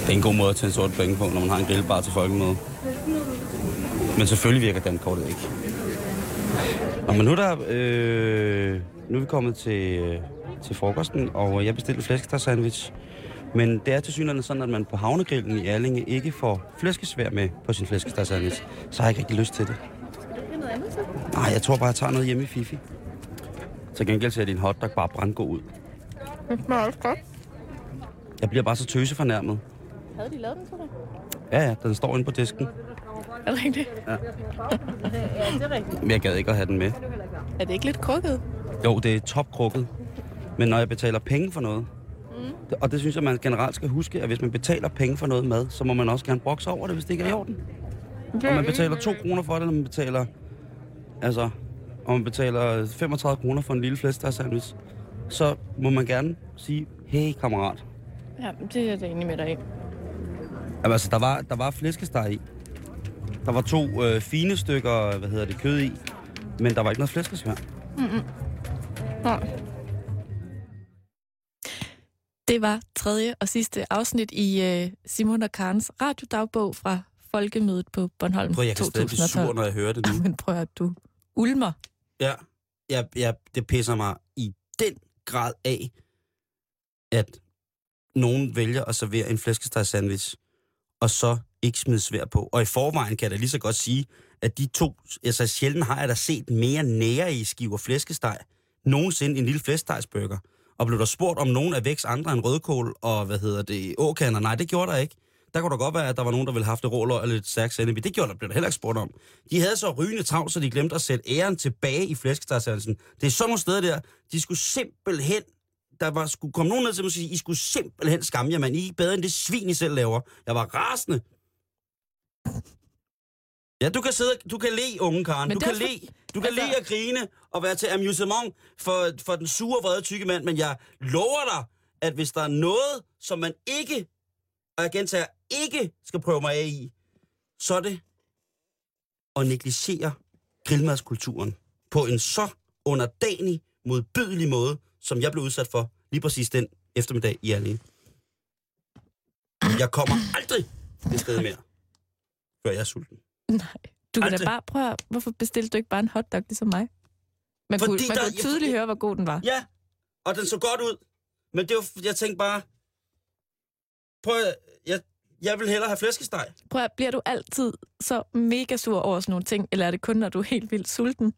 B: Det er en god måde at tjene sort penge på, når man har en grillbar til folkemøde. Men selvfølgelig virker dankortet ikke. Nå, men nu er, der, øh, nu er vi kommet til, øh, til frokosten, og jeg bestilte flæskesteg sandwich. Men det er til synligheden sådan, at man på havnegrillen i Erlinge ikke får flæskesvær med på sin flæskesteg sandwich. Så har jeg ikke rigtig lyst til det. Nej, jeg tror bare, jeg tager noget hjemme i Fifi. Til gengæld ser din hotdog bare brandgod ud.
D: Det smager også godt.
B: Jeg bliver bare så tøsefornærmet.
D: Havde de lavet den til dig?
B: Ja, ja, den står inde på disken.
D: Er det rigtigt?
B: Men jeg gad ikke at have den med.
D: Er det ikke lidt krukket?
B: Jo, det er topkrukket. Men når jeg betaler penge for noget, mm. og det synes jeg, man generelt skal huske, at hvis man betaler penge for noget mad, så må man også gerne brokse over det, hvis det ikke er i orden. Om man betaler 2 kroner for det, eller man betaler, altså, om man betaler 35 kroner for en lille flæskesteg sandwich, så må man gerne sige, hey kammerat.
D: Ja, det er jeg da enig med dig i.
B: Jamen, altså, der var, der var flæskesteg i. Der var to øh, fine stykker, hvad hedder det, kød i. Men der var ikke noget flæskesvær.
D: Nej.
C: Det var tredje og sidste afsnit i øh, Simon og Karens radiodagbog fra Folkemødet på Bornholm
B: Prøv, jeg kan stadig blive
C: 2012.
B: sur, når jeg hører det nu.
C: Men prøv at du ulmer.
B: Ja, ja, ja, det pisser mig i den grad af, at nogen vælger at servere en flæskesteg sandwich, og så ikke smide svær på. Og i forvejen kan jeg da lige så godt sige, at de to, altså sjældent har jeg da set mere nære i skiver flæskesteg, nogensinde en lille flæskestegsburger. Og blev der spurgt, om nogen er vækst andre end rødkål og, hvad hedder det, åkander? Nej, det gjorde der ikke. Der kunne da godt være, at der var nogen, der ville have haft det råløg og lidt stærk sennep. Det gjorde der, blev der heller ikke spurgt om. De havde så rygende travlt, så de glemte at sætte æren tilbage i flæskestegsandsen. Det er sådan nogle steder der, de skulle simpelthen der var, skulle komme nogen ned til mig og sige, I skulle simpelthen skamme jer, mand. I er bedre end det svin, I selv laver. Jeg var rasende. Ja, du kan sidde, du kan le, unge Karen.
C: Men
B: Du
C: det
B: kan
C: er
B: le, du kan
C: altså-
B: le og grine og være til amusement for, for den sure, vrede, tykke mand, men jeg lover dig, at hvis der er noget, som man ikke, og jeg gentager, ikke skal prøve mig af i, så er det at negligere grillmadskulturen på en så underdanig, modbydelig måde, som jeg blev udsat for lige præcis den eftermiddag i alene. Jeg kommer aldrig et sted mere, før jeg er sulten.
C: Nej. Du kan da
B: Aldrig.
C: bare prøve, at- hvorfor bestilte du ikke bare en hotdog ligesom mig? Man
B: Fordi
C: kunne, man
B: der-
C: kunne
B: jeg-
C: tydeligt høre, hvor god den var.
B: Ja, og den så godt ud. Men det var, jeg tænkte bare, prøv at, jeg, jeg vil hellere have flæskesteg.
C: Prøv at, bliver du altid så mega sur over sådan nogle ting, eller er det kun, når du er helt vildt sulten?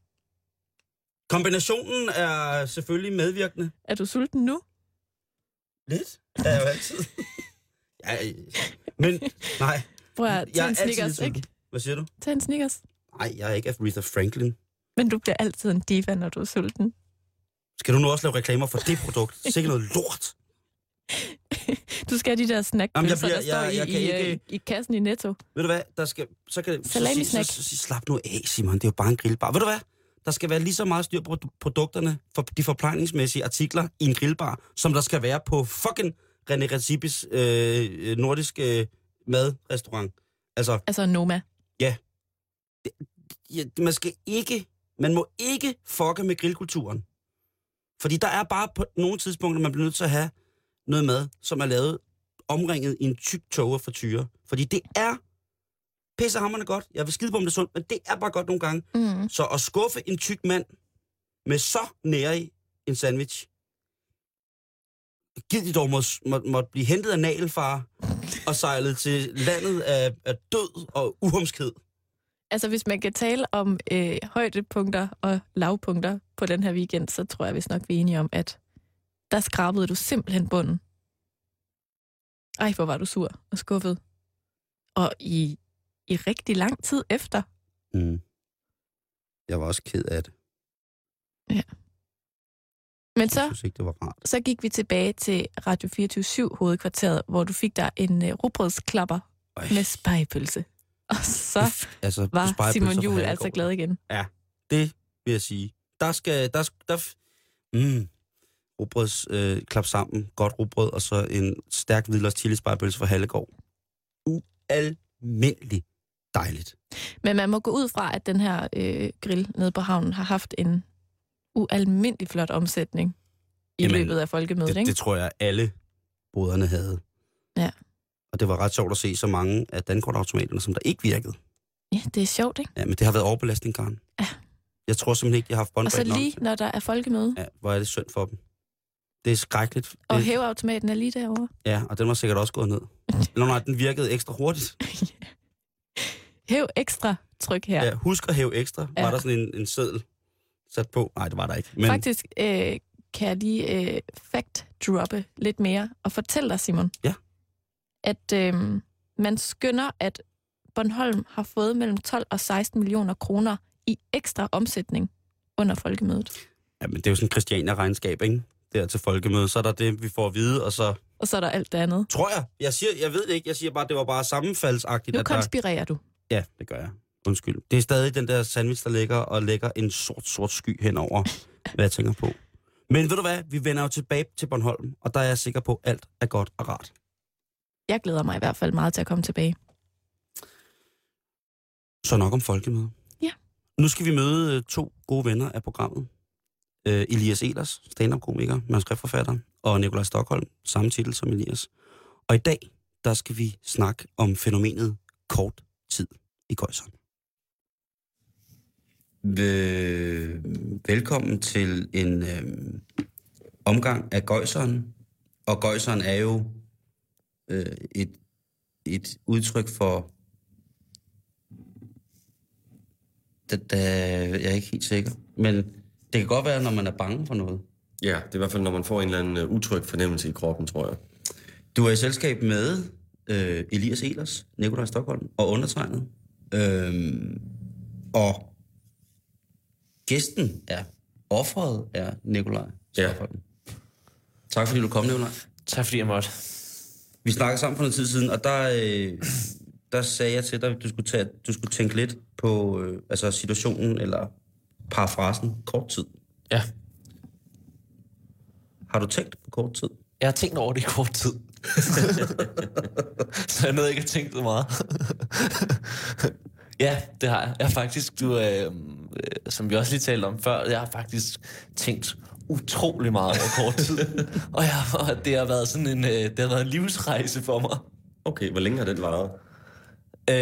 B: Kombinationen er selvfølgelig medvirkende.
C: Er du sulten nu?
B: Lidt er jeg jo altid. ja, men nej,
C: Prøv at tage en Snickers,
B: sulten.
C: ikke?
B: Hvad siger du?
C: Tag en Snickers.
B: Nej, jeg er ikke Aretha Franklin.
C: Men du bliver altid en diva, når du er sulten.
B: Skal du nu også lave reklamer for det produkt? Sikkert noget lort.
C: Du skal have de der snackpølser,
B: bliver-
C: der står
B: jeg- jeg
C: i,
B: kan
C: i,
B: ikke-
C: øh, i kassen i Netto.
B: Ved du hvad, der skal, så kan så, sig-
C: Salami-snack.
B: så, så, så, slap nu af, Simon. Det er jo bare en grillbar. Ved du hvad? Der skal være lige så meget styr på produkterne, for de forplejningsmæssige artikler i en grillbar, som der skal være på fucking René Recipis øh, nordiske øh, madrestaurant. Altså,
C: Altså Noma.
B: ja, man skal ikke, man må ikke fucke med grillkulturen. Fordi der er bare på nogle tidspunkter, man bliver nødt til at have noget mad, som er lavet omringet i en tyk tog af frityre. Fordi det er pissehammerende godt. Jeg vil skide på, om det er sundt, men det er bare godt nogle gange.
C: Mm.
B: Så at skuffe en tyk mand med så nære en sandwich, giv de dog må, må, må blive hentet af nagelfar og sejlet til landet af, af død og uhumskhed.
C: Altså, hvis man kan tale om øh, højdepunkter og lavpunkter på den her weekend, så tror jeg, hvis nok vi er enige om, at der skrabede du simpelthen bunden. Ej, hvor var du sur og skuffet. Og i, i rigtig lang tid efter.
B: Mm. Jeg var også ked af det.
C: Men
B: Jeg
C: så,
B: synes ikke, det var rart.
C: så gik vi tilbage til Radio 24 hovedkvarteret, hvor du fik dig en uh, rugbrødsklapper
B: Øj.
C: med spejpølse. Og så
B: altså,
C: var Simon Jul altså glad igen.
B: Det vil jeg sige. Der skal... Der, der, mm, rugbrøds øh, klap sammen. Godt rugbrød, og så en stærk hvidløs chili spejepølse fra Hallegård. Ualmindelig dejligt.
C: Men man må gå ud fra, at den her øh, grill nede på havnen har haft en ualmindelig flot omsætning i
B: Jamen,
C: løbet af folkemødet,
B: Det,
C: ikke?
B: det tror jeg, alle boderne havde.
C: Ja.
B: Og det var ret sjovt at se så mange af dankortautomaterne, som der ikke virkede.
C: Ja, det er sjovt, ikke?
B: Ja, men det har været overbelastning, Karen.
C: Ja.
B: Jeg tror simpelthen ikke, jeg har haft
C: Og så
B: nok.
C: lige, når der er folkemøde,
B: Ja, hvor er det synd for dem. Det er skrækkeligt.
C: og
B: Det,
C: hæveautomaten er lige derovre.
B: Ja, og den var sikkert også gået ned. Eller nej, den virkede ekstra hurtigt.
C: Hæv ekstra tryk her.
B: Ja. husk at hæve ekstra. Ja. Var der sådan en, en seddel sat på? Nej, det var der ikke. Men
C: Faktisk øh, kan jeg lige øh, fact-droppe lidt mere og fortælle dig, Simon,
B: Ja.
C: at øh, man skynder, at Bornholm har fået mellem 12 og 16 millioner kroner i ekstra omsætning under folkemødet.
B: Jamen, det er jo sådan en Christiania-regnskab, ikke? Der til folkemødet. Så er der det, vi får at vide, og så...
C: Og så er der alt det andet.
B: Tror jeg. Jeg, siger, jeg ved det ikke. Jeg siger bare, at det var bare sammenfaldsagtigt.
C: Nu
B: at der...
C: konspirerer du.
B: Ja, det gør jeg. Undskyld. Det er stadig den der sandwich, der ligger og lægger en sort, sort sky henover, hvad jeg tænker på. Men ved du hvad? Vi vender jo tilbage til Bornholm, og der er jeg sikker på, at alt er godt og rart.
C: Jeg glæder mig i hvert fald meget til at komme tilbage.
B: Så nok om folkemøde.
C: Ja.
B: Nu skal vi møde øh, to gode venner af programmet. Øh, Elias Elers, stand-up-komiker, manuskriptforfatter, og Nikolaj Stockholm, samme titel som Elias. Og i dag, der skal vi snakke om fænomenet kort tid i Gøjseren. Velkommen til en øh, omgang af Gøjseren. Og Gøjseren er jo øh, et, et udtryk for det, det, jeg er ikke helt sikker. Men det kan godt være, når man er bange for noget.
G: Ja, det er i hvert fald, når man får en eller anden uh, utryg fornemmelse i kroppen, tror jeg.
B: Du er i selskab med øh, Elias Elers, Nikolaj Stockholm og undertegnet. Øhm, og gæsten er, offeret er Nikolaj. Ja. Tak fordi du kom, Nikolaj.
H: Tak fordi jeg måtte.
B: Vi snakkede sammen for noget tid siden, og der, øh, der sagde jeg til dig, at du skulle, tage, du skulle tænke lidt på øh, altså situationen, eller parafrasen, kort tid.
H: Ja.
B: Har du tænkt på kort tid?
H: Jeg har tænkt over det i kort tid. så jeg nåede ikke at tænke det meget. Ja, det har jeg. Jeg har faktisk, du, øh, som vi også lige talte om før, jeg har faktisk tænkt utrolig meget over kort tid. og, jeg, og det har været sådan en, øh, det har været en livsrejse for mig.
G: Okay, hvor længe har den varet?
H: Øh,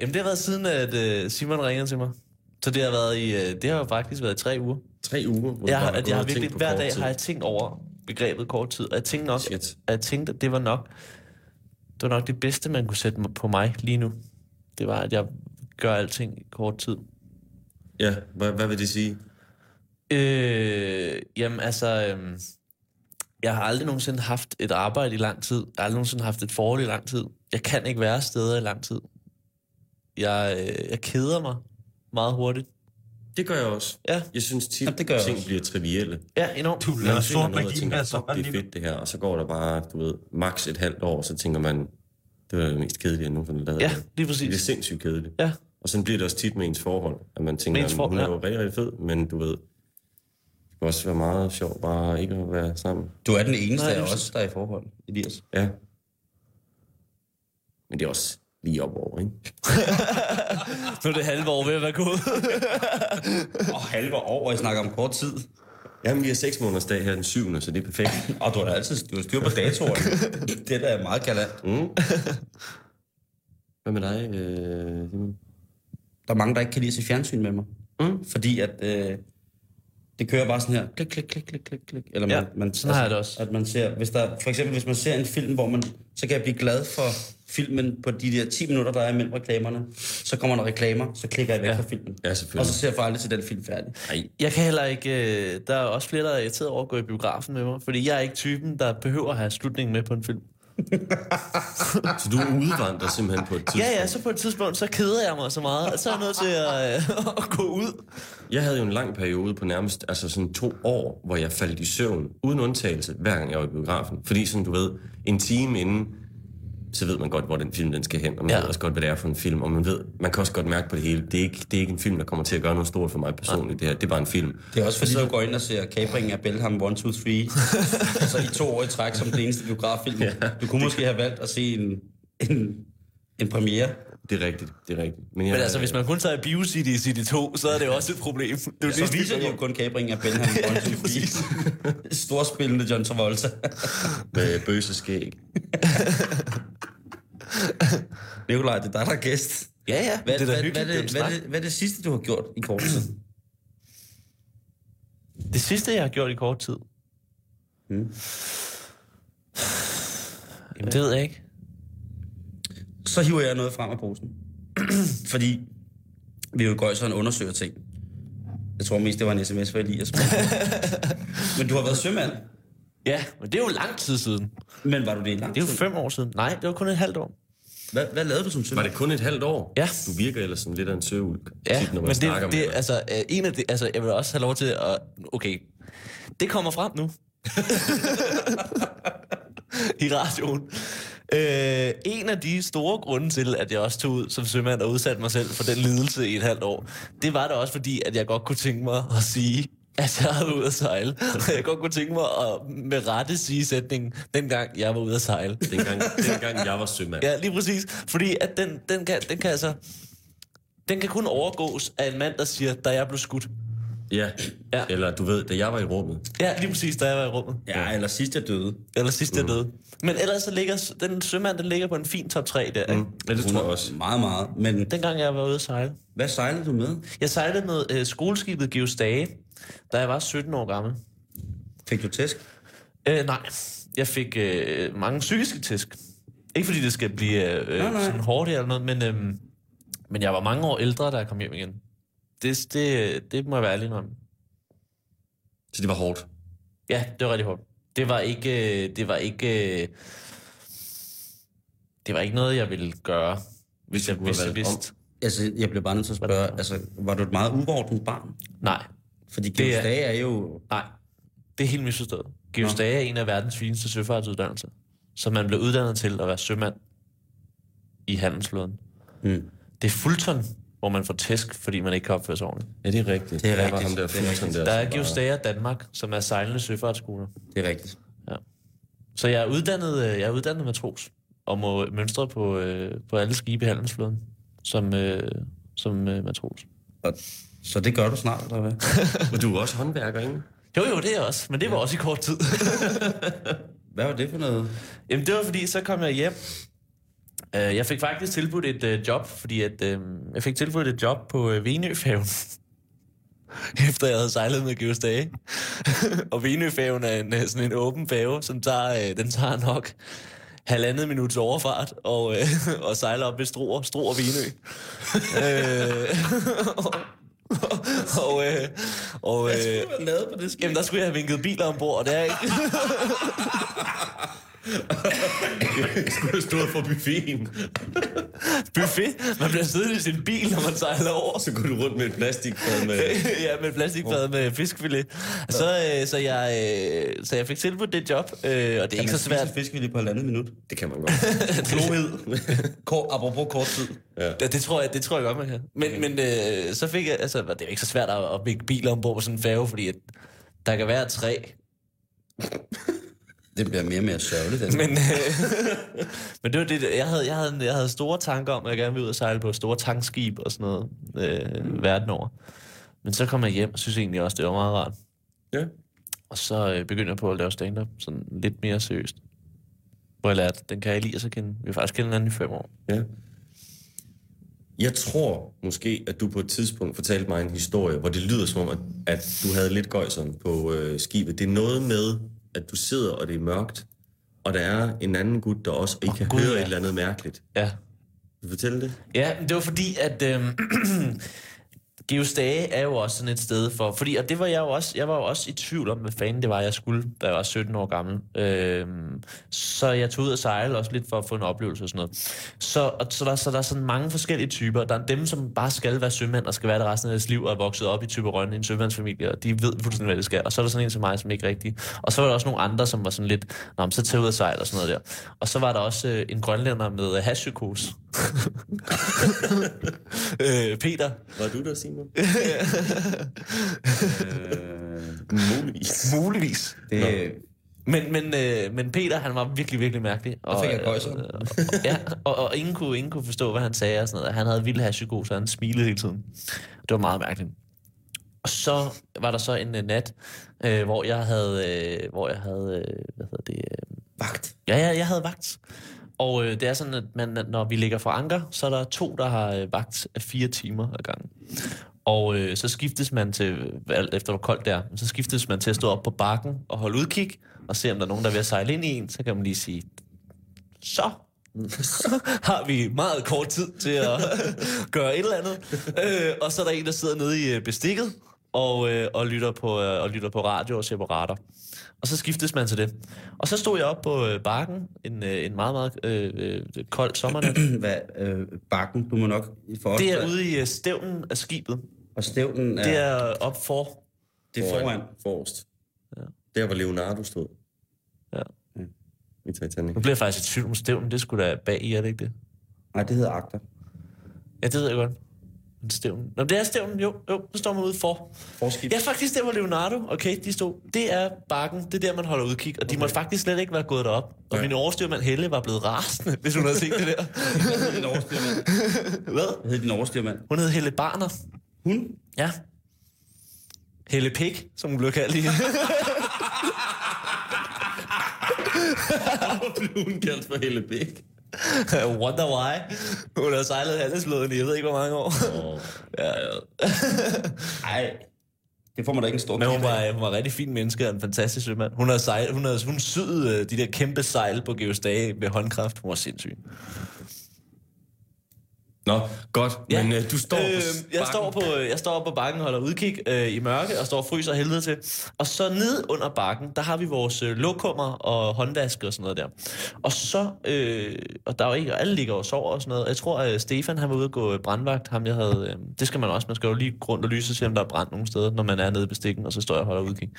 H: jamen det har været siden, at øh, Simon ringede til mig. Så det har været i, øh, det har jo faktisk været i tre uger.
G: Tre uger? Hvor
H: Jeg, har, at jeg har virkelig, hver dag
G: tid.
H: har jeg tænkt over begrebet kort tid. Og jeg tænkte nok,
G: Shit.
H: at jeg tænkte, at det var nok, det var nok det bedste, man kunne sætte på mig lige nu. Det var, at jeg gør alting i kort tid.
G: Ja, hvad, hvad vil det sige?
H: Øh, jamen altså, øhm, jeg har aldrig nogensinde haft et arbejde i lang tid. Jeg har aldrig nogensinde haft et forhold i lang tid. Jeg kan ikke være steder i lang tid. Jeg, øh, jeg keder mig meget hurtigt.
G: Det gør jeg også.
H: Ja.
G: Jeg synes tit,
B: Jamen, det gør
G: ting
B: også.
G: bliver trivielle.
H: Ja, enormt.
B: Du lader sort
G: noget og
B: magi
G: fuck, det er fedt det her. Og så går der bare, du ved, maks et halvt år, så tænker man, det var det mest kedelige, jeg nogensinde har lavet.
H: Ja,
G: det.
H: lige
G: Det er
H: præcis.
G: sindssygt kedeligt.
H: Ja.
G: Og sådan bliver det også tit med ens forhold. At man tænker, at hun er jo rigtig, rigtig fed, men du ved, det kan også være meget sjovt bare ikke at være sammen.
B: Du er den eneste
H: Nej,
B: af
H: er
B: os, der er i forhold, Elias.
G: Ja. Men det er også lige op over, ikke?
H: Nu er det halve år ved at være gået.
B: Og halve år, og jeg snakker om kort tid.
G: Jamen, vi har seks måneders dag her den 7. så det er perfekt.
B: Og du har da altid du har styr på datoren. det der er meget galant.
G: Mm. Hvad med dig, øh, Simon?
B: Der er mange, der ikke kan lide at se fjernsyn med mig.
G: Mm.
B: Fordi at øh, det kører bare sådan her. Klik, klik, klik, klik, klik, klik. Eller man,
H: Ja,
B: man, altså,
H: sådan har jeg det også.
B: At man ser, hvis der, for eksempel, hvis man ser en film, hvor man, så kan jeg blive glad for filmen på de der 10 minutter, der er imellem reklamerne. Så kommer der reklamer, så klikker jeg væk
H: Ja.
B: fra filmen.
G: Ja,
B: Og så
G: selvfølgelig.
B: ser jeg for aldrig til den film færdig.
G: Nej,
H: Jeg kan heller ikke... Øh, der er også flere, der er irriteret over at gå i biografen med mig. Fordi jeg er ikke typen, der behøver at have slutningen med på en film.
G: så du udvandrer simpelthen på et tidspunkt.
H: Ja, ja, så på et tidspunkt, så keder jeg mig så meget, at så er jeg nødt til at, øh, at gå ud.
G: Jeg havde jo en lang periode på nærmest altså sådan to år, hvor jeg faldt i søvn, uden undtagelse, hver gang jeg var i biografen. Fordi sådan, du ved, en time inden, så ved man godt, hvor den film den skal hen, og man
H: Ja.
G: ved også godt, hvad det er for en film, og man ved, man kan også godt mærke på det hele, det er ikke, det er ikke en film, der kommer til at gøre noget stort for mig personligt, det her, det er bare en film.
B: Det er også fordi, du går ind og ser Kapringen af Belham 1, 2, 3. altså i to år i træk som den eneste biograffilm. Ja, du kunne måske have valgt at se en, en, en premiere.
G: Det er rigtigt, det er rigtigt. Men, jeg,
H: Men altså, hvis man kun tager BioCity i City 2, så er det også et problem. Det er jo
B: Så
H: det,
B: viser de jo kun Kapringen af Belham 1, 2, 3. Storspillende John Travolta.
G: Med bøse skæg.
B: Nikolaj, det er dig, der er gæst.
H: Ja, ja,
B: Hvad,
H: det er
B: hvad,
H: hyggeligt.
B: hvad,
H: det,
B: hvad,
H: er
B: hvad, er det sidste, du har gjort i kort tid?
H: det sidste, jeg har gjort i kort tid.
B: Hmm.
H: Jamen, det ved jeg ikke.
B: Så hiver jeg noget frem af posen. fordi vi jo i Gøjseren undersøger ting. Jeg tror mest, det var en sms for Elias. Men du har været sømand.
H: Ja, men det er jo lang tid siden.
B: Men var du det i lang
H: Det er jo
B: tid?
H: fem år siden. Nej, det var kun et halvt år.
B: Hvad, hvad lavede du som
G: Var
B: sømand?
G: det kun et halvt år?
H: Ja.
G: Du virker ellers sådan lidt af en søvulk,
H: Ja,
G: tit, når man
H: men
G: snakker
H: det,
G: med
H: det
G: dig.
H: altså, øh, en af de, altså, jeg vil også have lov til at... Okay, det kommer frem nu. I radioen. Øh, en af de store grunde til, at jeg også tog ud som sømand og udsatte mig selv for den lidelse i et halvt år, det var da også fordi, at jeg godt kunne tænke mig at sige, at jeg havde ude at sejle. Og jeg godt kunne tænke mig at med rette sige sætningen, dengang jeg var ude at sejle.
G: Dengang, dengang jeg var sømand.
H: Ja, lige præcis. Fordi at den, den, kan, den kan altså... Den kan kun overgås af en mand, der siger, da jeg blev skudt.
G: Ja.
H: Ja.
G: Eller du ved, da jeg var i rummet.
H: Ja, lige præcis, da jeg var i rummet.
B: Ja, eller sidst jeg døde.
H: Eller sidst jeg døde. Men ellers så ligger den sømand, den ligger på en fin top 3 der. Ikke?
G: Mm. Ja, det tror jeg også.
B: Meget, meget. Men
H: Dengang jeg var ude at sejle.
B: hvad sejlede du med?
H: Jeg sejlede med øh, skoleskibet Geostage, da jeg var 17 år gammel.
B: Fik du tæsk?
H: Øh, nej, jeg fik øh, mange psykiske tæsk. Ikke fordi det skal blive øh,
B: Nej, nej.
H: sådan hårdt eller noget, men, øh, men jeg var mange år ældre, da jeg kom hjem igen. Det, det, det må jeg være ærlig om.
G: Så det var hårdt.
H: Ja, det var rigtig hårdt. Det var ikke, det var ikke, det var ikke noget, jeg ville gøre, hvis jeg, hvis jeg
G: valgt om.
H: vidste.
B: Altså, jeg bliver bare nødt til at spørge, altså, var du et meget uvordent barn?
H: Nej,
B: Fordi
H: Det er-
B: er jo...
H: nej. Det er helt misforstået. Geostage er en af verdens fineste søfartsuddannelser. Så man blev uddannet til at være sømand i handelsflåden.
B: Mm.
H: Det er Fulton, hvor man får tæsk, fordi man ikke kan opføre sig ordentligt.
G: Ja, det er rigtigt.
B: Det er
G: Der var
B: rigtigt.
G: ham der
B: Det er rigtigt.
G: der.
H: Der er Geostager Danmark, som er sejlende søfartsskoler.
B: Det er rigtigt.
H: Så jeg er uddannet, øh, jeg er uddannet matros, og må mønstre på, øh, på alle skibe i handelsflåden som, øh, som øh, matros.
B: Og, så det gør du snart, eller hvad?
G: Og du er også håndværker, ikke?
H: Jo, jo, det er jeg også, men det var også i kort tid.
B: Hvad var det for noget?
H: Jamen, det var fordi, så kom jeg hjem. Øh, Jeg fik faktisk tilbudt et øh, job, fordi at, øh, jeg fik tilbudt et job på øh, Venøfærgen. Efter jeg havde sejlet med Geostage. og Venøfærgen er en, øh, sådan en åben færge, som tager, øh, den tager nok halvandet minuts overfart og, øh, og sejler op ved Struer, Struer Venø. øh, og, og, øh, og, øh,
B: lavet på det
H: jamen, der skulle jeg have vinket biler ombord, og det er ikke...
G: Skulle have stået for buffeten.
H: buffet. Man bliver siddende i sin bil, når man sejler over.
G: Så går du rundt med et plastikfad med...
H: ja, med et plastikfad med fiskfilet. Så, øh, så, jeg, øh, så jeg fik tilbudt det job, øh, og det er ikke så svært.
B: fiskvilje på halvandet minut.
G: Det kan man godt.
B: Klohed. Kort, apropos kort tid.
H: Ja, det, tror jeg, det tror jeg godt, man kan. Men, men øh, så fik jeg, altså, det er ikke så svært at, at bygge biler ombord på sådan en færge, fordi at der kan være tre.
B: Det bliver mere og mere sørgeligt. Altså.
H: Men, øh, men det var det, jeg havde, jeg, havde, jeg havde store tanker om, at jeg gerne ville ud og sejle på store tankskib og sådan noget øh, verden over. Men så kom jeg hjem og synes egentlig også, det var meget rart.
G: Ja.
H: Og så øh, begyndte jeg på at lave stand-up sådan lidt mere seriøst. Hvor jeg lærte, den kan jeg lige så kende. Vi har faktisk kendt hinanden i fem år.
G: Ja. Jeg tror måske, at du på et tidspunkt fortalte mig en historie, hvor det lyder som om, at, at du havde lidt gøjseren på øh, skibet. Det er noget med, at du sidder, og det er mørkt, og der er en anden gut, der også, og I
H: Åh,
G: kan
H: Gud,
G: høre
H: ja.
G: et eller andet mærkeligt.
H: Ja.
G: Vil du fortælle det?
H: Ja, det var fordi, at øh, Geostage er jo også sådan et sted for... Fordi, og det var jeg jo også... Jeg var jo også i tvivl om, hvad fanden det var, jeg skulle, da jeg var 17 år gammel. Øhm, så jeg tog ud og sejle også lidt for at få en oplevelse og sådan noget. Så, og, så, der, så der er sådan mange forskellige typer. Der er dem, som bare skal være sømænd og skal være det resten af deres liv og er vokset op i Typerøn i en sømandsfamilie, og de ved fuldstændig, hvad det skal. Og så er der sådan en som mig, som ikke rigtig... Og så var der også nogle andre, som var sådan lidt... Nå, så tager ud og sejle og sådan noget der. Og så var der også øh, en grønlænder med øh, hashpsykose. øh, Peter,
G: Var du der, Simon?
B: Øh,
G: Muligvis.
H: Muligvis.
B: det,
H: Men, men, øh, men Peter, han var virkelig, virkelig mærkelig. Og,
B: fik jeg gøjser.
H: øh, og, ja, og, og ingen, kunne, ingen kunne forstå, hvad han sagde og sådan noget. Han havde vild hashpsykose, så han smilede hele tiden. Det var meget mærkeligt. Og så var der så en uh, nat, øh, hvor jeg havde, øh, hvor jeg havde, øh, hvad hedder det, øh,
B: vagt.
H: Ja, ja, jeg havde vagt. Og øh, det er sådan, at man, når vi ligger for anker, så er der to, der har øh, vagt af fire timer ad gangen. Og øh, så skiftes man til, alt efter hvor koldt det er, så skiftes man til at stå op på bakken og holde udkig, og se om der er nogen, der er ved at sejle ind i en. Så kan man lige sige, så har vi meget kort tid til at gøre et eller andet. Øh, og så er der en, der sidder nede i øh, bestikket, og, øh, og, lytter på, øh, og lytter på radio og ser på radar. Og så skiftes man til det. Og så stod jeg op på øh, bakken en, øh, en meget, meget øh, øh, kold sommernat.
B: Hvad, øh, bakken, du må nok for os,
H: Det er ude i øh, stævnen af skibet.
B: Og stævnen er,
H: Det er op for.
B: det er foran.
G: Forrest.
H: Ja.
G: Der, hvor Leonardo stod.
H: Ja.
G: I Titanic.
H: Nu bliver jeg faktisk i tvivl om stævnen. Det skulle da bag i, er det ikke det?
B: Nej, det hedder akter.
H: Ja, det ved jeg godt. Stævnen. Nå, det er stævnen, jo. Jo, så står man ude for.
B: Forskib.
H: Ja, faktisk der, hvor Leonardo og Kate, de stod. Det er bakken. Det er der, man holder udkig. Og de måtte faktisk slet ikke være gået derop. Og
G: Nej.
H: min overstyrmand Helle var blevet rasende, hvis hun havde set det der.
B: Hvad hed din overstyrmand?
H: Hvad?
B: Hvad hed din overstyrmand?
H: Hun hed Helle Barner.
B: Hun?
H: Ja. Helle Pik, som hun blev kaldt i.
G: Hun kaldt for Helle Bæk.
H: Wonder why. Hun har sejlet handelsflåden i, jeg ved ikke, hvor mange år.
G: Oh.
H: Ja.
B: Nej, det får man da ikke en stor
H: Men hun var, hun var rigtig fin menneske og en fantastisk sømand. Hun har, sejl, hun har hun syet øh, de der kæmpe sejl på Geostage med håndkraft. Hun var sindssyg.
G: Nå, godt.
H: Ja.
G: Men øh, du står
H: øh,
G: på
H: jeg,
G: bakken.
H: står på, jeg står på bakken og holder udkig øh, i mørke og står og fryser helvede til. Og så ned under bakken, der har vi vores øh, lokummer og håndvask og sådan noget der. Og så, øh, og der er jo ikke, og alle ligger og sover og sådan noget. Jeg tror, at Stefan han var ude og gå øh, brandvagt. Ham, jeg havde, øh, det skal man også. Man skal jo lige rundt og lyse og se, om der er brand nogle steder, når man er nede i bestikken, og så står jeg og holder udkig.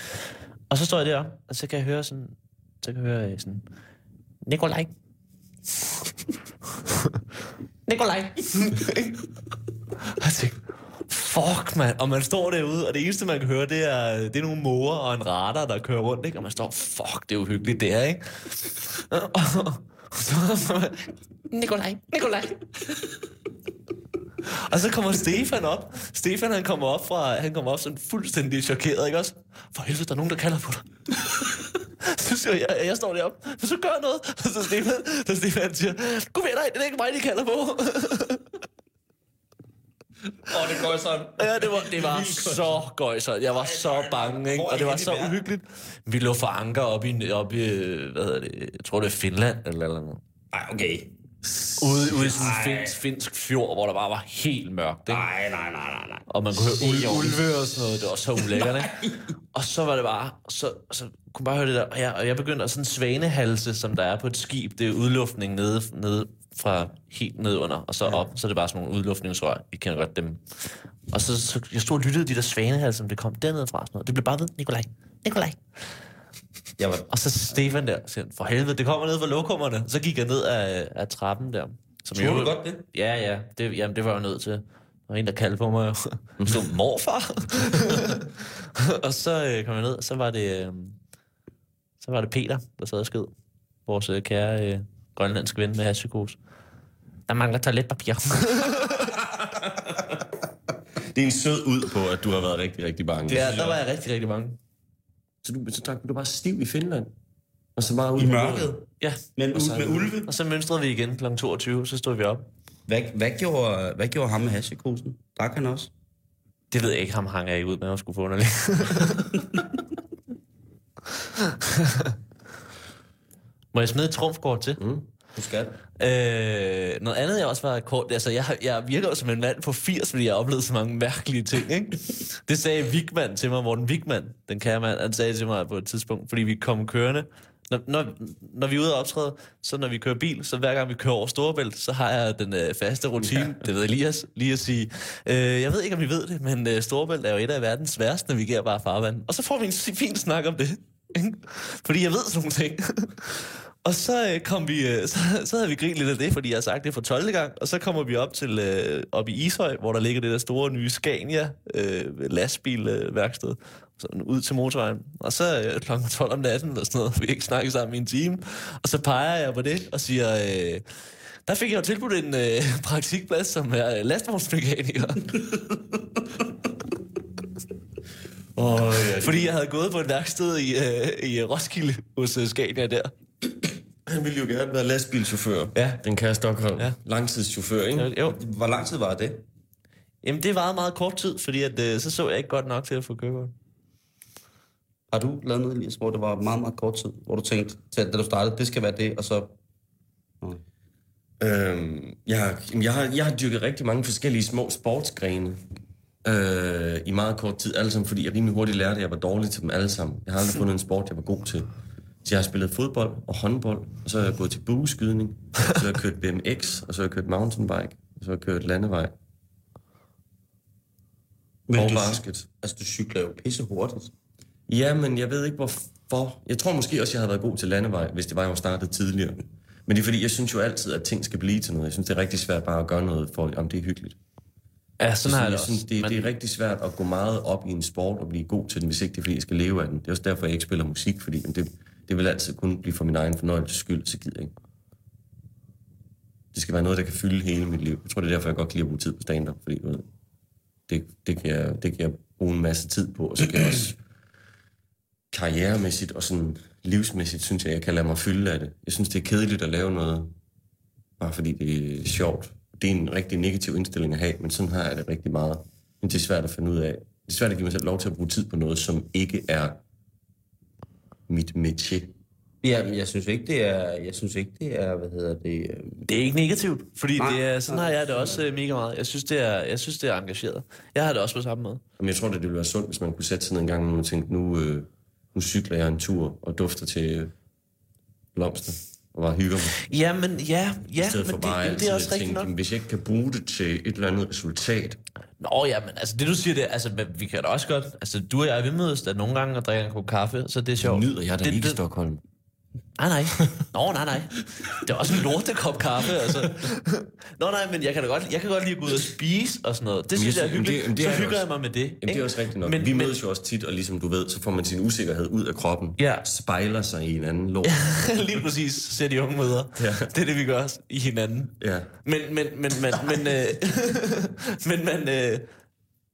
H: Og så står jeg der, og så kan jeg høre sådan, så kan jeg høre øh, sådan, Nikolaj. Nikolaj. jeg tænkte, fuck, mand. Og man står derude, og det eneste, man kan høre, det er, det er nogle måger og en radar, der kører rundt, ikke? Og man står, fuck, det er uhyggeligt, det er, ikke? Nikolaj, Nikolaj. Og så kommer Stefan op. Stefan, han kommer op fra, han kommer op sådan fuldstændig chokeret, ikke også? For helvede, der er nogen, der kalder på dig. Så siger jeg, jeg, jeg står deroppe, så gør noget. Og så Stefan, så Stefan siger, gå ved dig, det er ikke mig, de kalder på.
G: Åh, oh, det går sådan.
H: Ja, det var, det var så gøjsert. Jeg var så bange, ikke? Og det var så uhyggeligt. Vi lå for anker op i, op i hvad hedder det, jeg tror det er Finland, eller, eller noget.
B: Nej, okay.
H: Ude, ude i sådan en finsk, finsk fjord, hvor der bare var helt mørkt, ikke?
B: Nej, nej, nej, nej, nej.
H: Og man kunne høre ul- ulve og sådan noget. Det var så ulækkert, ikke? Og så var det bare... Så, så kunne bare høre det der. Og jeg, og jeg begyndte at sådan svanehalse, som der er på et skib. Det er udluftning nede, nede fra helt ned under, og så op. Så er det bare sådan nogle udluftningsrør. I kender godt dem. Og så, så jeg stod og lyttede de der svanehalse, som det kom dernede fra. Sådan noget. Det blev bare ved. Nikolaj. Nikolaj.
B: Jeg var,
H: Og så Stefan der, siger, for helvede, det kommer ned fra lokummerne. Så gik jeg ned af, af trappen der. Som
B: Tror
H: jo-
B: du godt det?
H: Ja, ja. Det, jamen, det var jeg jo nødt til. Der var en, der kaldte på mig. jo. Så morfar. og så øh, kom jeg ned, og så var det, øh, så var det Peter, der sad og sked. Vores øh, kære øh, grønlandske ven med hashpsykose. Der mangler toiletpapir.
G: Det er en sød ud på, at du har været rigtig, rigtig bange.
H: ja, der var jeg rigtig, rigtig mange.
G: Så du, så drak du bare stiv i Finland? Og så bare ud
B: I mørket?
H: Ja,
B: Men
G: Og så-
B: med ulve?
H: og så mønstrede vi igen kl. 22, så stod vi op.
B: Hvad, hvad, gjorde, hvad gjorde ham med hashikosen? Drak han også?
H: Det ved jeg ikke, ham hang jeg ikke ud med, at skulle få underligt. Må jeg smide et trumfkort til?
G: Mm, du skal.
H: Øh, noget andet, jeg også var kort... Altså, jeg, jeg virker som en mand på 80, fordi jeg har oplevet så mange mærkelige ting, ikke? Det sagde Vigman til mig, Morten Vigman, den kære mand, han sagde til mig på et tidspunkt, fordi vi kom kørende. Når, når, når vi er ude og optræde, så når vi kører bil, så hver gang vi kører over Storebælt, så har jeg den øh, faste rutine, det ved Elias, lige at sige, øh, jeg ved ikke, om I ved det, men øh, Storebælt er jo et af verdens sværeste navigerbare farvand. Og så får vi en fin snak om det ikke? Fordi jeg ved sådan nogle ting. Og så øh, kom vi, øh, så, så havde vi grinet lidt af det, fordi jeg har sagt det for 12. gang, og så kommer vi op til øh, op i Ishøj, hvor der ligger det der store nye Scania øh, lastbilværksted, øh, sådan ud til motorvejen. Og så øh, kl. 12 om natten eller sådan noget, vi ikke snakket sammen i en time, og så peger jeg på det og siger, øh, der fik jeg jo tilbudt en øh, praktikplads som er øh, lastvognsmekaniker.
G: Oh, ja,
H: fordi jeg havde gået på et værksted i, øh, i Roskilde hos øh, Scania der.
G: Han ville jo gerne være lastbilchauffør.
H: Ja.
G: Den kære Stockholm.
H: Ja.
G: Langtidschauffør, ikke?
H: Jo,
B: Hvor lang tid var det?
H: Jamen, det varede meget kort tid, fordi at, øh, så så jeg ikke godt nok til at få kørekort.
B: Har du lavet noget, Elias, hvor det var meget, meget kort tid? Hvor du tænkte, til, da du startede, det skal være det, og så...
G: Øhm, jeg, har, jamen, jeg, har, jeg har dyrket rigtig mange forskellige små sportsgrene. Øh, i meget kort tid, alle sammen, fordi jeg rimelig hurtigt lærte, at jeg var dårlig til dem alle sammen. Jeg har aldrig fundet en sport, jeg var god til. Så jeg har spillet fodbold og håndbold, og så har jeg gået til bueskydning, så har jeg kørt BMX, og så har jeg kørt mountainbike, og så har jeg kørt landevej.
B: Men
G: og
B: du,
G: basket.
B: altså, du cykler jo pisse hurtigt.
G: Ja, men jeg ved ikke hvorfor. Jeg tror måske også, jeg havde været god til landevej, hvis det var, jeg var startet tidligere. Men det er fordi, jeg synes jo altid, at ting skal blive til noget. Jeg synes, det er rigtig svært bare at gøre noget for, om det er hyggeligt.
H: Ja, sådan har jeg
G: jeg
H: det også.
G: synes, det,
H: Men-
G: det er rigtig svært at gå meget op i en sport og blive god til den, hvis ikke det er, fordi jeg skal leve af den. Det er også derfor, jeg ikke spiller musik, fordi jamen, det, det vil altid kun blive for min egen fornøjelses skyld, så gider jeg ikke. Det skal være noget, der kan fylde hele mit liv. Jeg tror, det er derfor, jeg godt kan lide at bruge tid på stand-up, fordi ved, det, det, kan jeg, det kan jeg bruge en masse tid på, og så kan jeg også karrieremæssigt og sådan livsmæssigt, synes jeg, jeg kan lade mig fylde af det. Jeg synes, det er kedeligt at lave noget, bare fordi det er sjovt. Det er en rigtig negativ indstilling at have, men sådan har jeg det rigtig meget. Men det er svært at finde ud af. Det er svært at give mig selv lov til at bruge tid på noget, som ikke er mit métier.
B: Ja, men jeg synes ikke, det er, jeg synes ikke, det er, hvad hedder det, øh,
H: Det er ikke negativt, fordi
B: Nej,
H: det er, sådan
B: nej.
H: har jeg det også øh, mega meget. Jeg synes, det er, jeg synes, det er engageret. Jeg har det også på samme måde.
G: Men jeg tror, det ville være sundt, hvis man kunne sætte sig ned en gang, og tænke, nu, øh, nu cykler jeg en tur og dufter til øh, blomster og bare hygger mig.
H: Ja, men ja, ja men
G: for
H: det,
G: bare
H: det, det er også rigtigt
G: tænke,
H: nok.
G: hvis jeg ikke kan bruge det til et eller andet resultat,
H: Nå ja, men altså det du siger, det altså vi kan da også godt, altså du og jeg, vi mødes da nogle gange og drikker en kop kaffe, så det er sjovt.
G: nyder jeg da
H: det,
G: ikke i
H: det,
G: Stockholm.
H: Nej, nej. Nå, nej, nej. Det er også en lortekop kaffe, altså. Nå, nej, men jeg kan da godt, jeg kan godt lide at gå ud og spise og sådan noget. Det synes
G: jeg
H: jeg er hyggeligt.
G: jamen, det-
H: så
G: det er
H: hygger jeg mig med det.
G: Jamen, det er også rigtigt nok.
H: Men,
G: vi
H: men,
G: mødes jo også tit, og ligesom du ved, så får man sin usikkerhed ud af kroppen.
H: Ja.
G: Spejler sig i en anden lort.
H: lige præcis ser de unge møder.
G: Ja.
H: Det er det, vi gør også i hinanden.
G: Ja.
H: Men, men, men, men, men, øh, men, men, øh,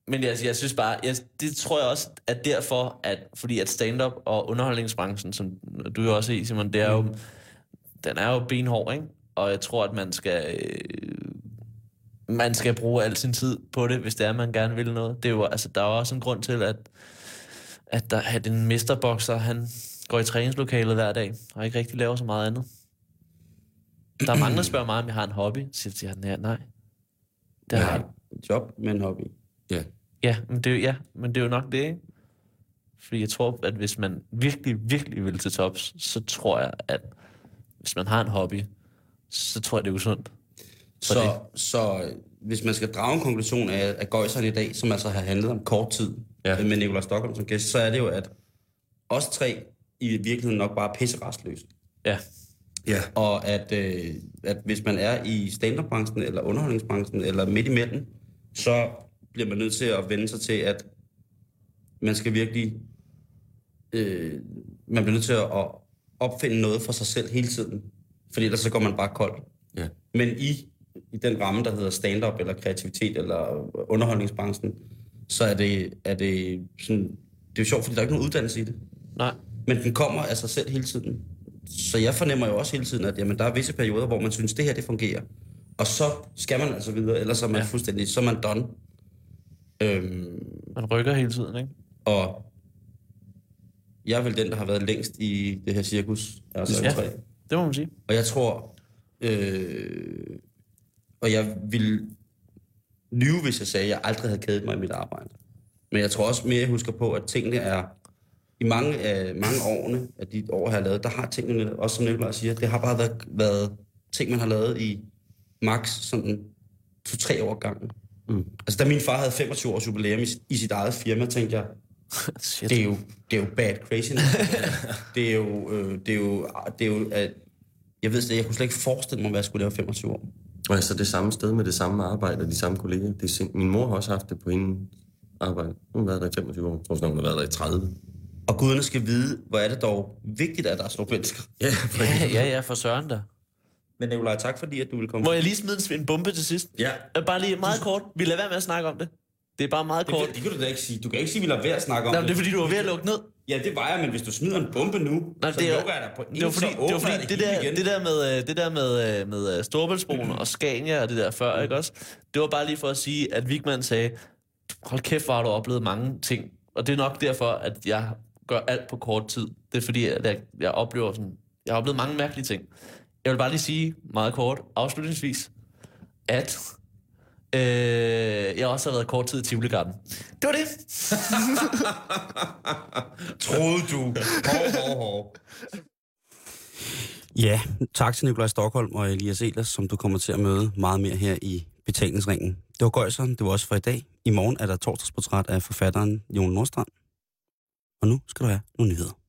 H: men jeg, jeg synes bare, jeg, det tror jeg også, at derfor, at, fordi at stand-up og underholdningsbranchen, som du jo også er i, Simon, det er jo, den er jo benhård, ikke? Og jeg tror, at man skal, øh, man skal bruge al sin tid på det, hvis det er, man gerne vil noget. Det er jo, altså, der er jo også en grund til, at, at, der, at en mesterbokser, han går i træningslokalet hver dag, og ikke rigtig laver så meget andet. Der er mange, der spørger mig, om jeg har en hobby. Så siger jeg, nej, nej. Det har jeg
B: ja, job med en hobby.
G: Ja.
H: Ja, men det, er jo- ja, men det er jo nok det, ikke? Fordi jeg tror, at hvis man virkelig, virkelig vil til tops, så tror jeg, at hvis man har en hobby, så tror jeg, det er usundt.
B: Så, så øh, hvis man skal drage en konklusion af, af Gøjseren i dag, som altså har handlet om kort tid,
G: Ja.
B: ja. med Nicolai Stockholm som gæst, så er det jo, at os tre i virkeligheden nok bare er pisserastløse.
H: Ja,
G: Ja.
B: Og at, øh, at hvis man er i stand-up-branchen, eller underholdningsbranchen, eller midt imellem, så bliver man nødt til at vende sig til, at man skal virkelig... Øh, man bliver nødt til at opfinde noget for sig selv hele tiden. Fordi ellers så går man bare kold.
G: Ja.
B: Men i, i den ramme, der hedder stand-up, eller kreativitet, eller underholdningsbranchen, så er det, er det sådan... Det er jo sjovt, fordi der er ikke nogen uddannelse i det.
H: nej.
B: Men den kommer af sig selv hele tiden. Så jeg fornemmer jo også hele tiden, at jamen, der er visse perioder, hvor man synes, det her det fungerer. Og så skal man altså videre, ellers så er man
H: ja.
B: fuldstændig, så er man done. Øhm,
H: Man rykker hele tiden, ikke?
B: og jeg er vel den, der har været længst i det her cirkus. Altså
H: Ja. Det må man sige.
B: Og jeg tror, øh, og jeg vil lyve, hvis jeg sagde, at jeg aldrig havde kædet mig i mit arbejde. Men jeg tror også mere, jeg husker på, at tingene er, i mange af mange årene, af de år, jeg har lavet, der har tingene, også som Nicolaj siger, det har bare været, været ting, man har lavet i max sådan to-tre år gangen. Mm. Altså, da min far havde 25 års jubilæum i, i sit eget firma, tænkte jeg, det er jo, det er jo bad crazy. det er jo, øh, det er jo, det er jo at, jeg ved det, jeg kunne slet ikke forestille mig, hvad jeg skulle lave 25 år.
G: Og altså det samme sted med det samme arbejde og de samme kolleger. Det er sind... Min mor har også haft det på hendes arbejde. Hun har været der i 25 år. Jeg tror, snart, hun har været der i 30.
B: Og guderne skal vide, hvor er det dog vigtigt, at der er sådan nogle mennesker.
G: Ja,
H: Ja, ja, ja, for søren da.
B: Men Nicolaj, tak fordi, at du vil komme.
H: Må jeg lige smide en- bombe til sidst?
G: Ja.
H: Bare lige meget kort. Vi lader være med at snakke om det. Det er bare meget
B: det,
H: kort.
B: kan, det kan du da ikke sige. Du kan ikke sige, at vi lader være at snakke om
H: Nej, men det er
B: det.
H: fordi, du var ved at lukke ned.
B: Ja, det var jeg, men hvis du smider en bombe nu,
H: Nej,
B: så
H: det er-
B: lukker jeg dig på en,
H: Det var fordi,
B: så
H: det, var fordi det,
B: hele
H: der,
B: igen.
H: det der med, øh, det der med, øh, med øh, Storbæltsbroen og Scania og det der før, ikke også? Det var bare lige for at sige, at Vigman sagde, hold kæft, hvor har du oplevet mange ting. Og det er nok derfor, at jeg gør alt på kort tid. Det er fordi, at jeg, jeg oplever sådan, jeg har oplevet mange mærkelige ting. Jeg vil bare lige sige meget kort, afslutningsvis, at Øh, jeg har også været kort tid i Tivoli Garden. Det var det.
G: Troede du? Hov, hov, hov.
B: Ja, tak til Nikolaj Stockholm og Elias Elers, som du kommer til at møde meget mere her i betalingsringen. Det var Gøjseren, det var også for i dag. I morgen er der torsdagsportræt af forfatteren Jon Nordstrand. Og nu skal du have nogle nyheder.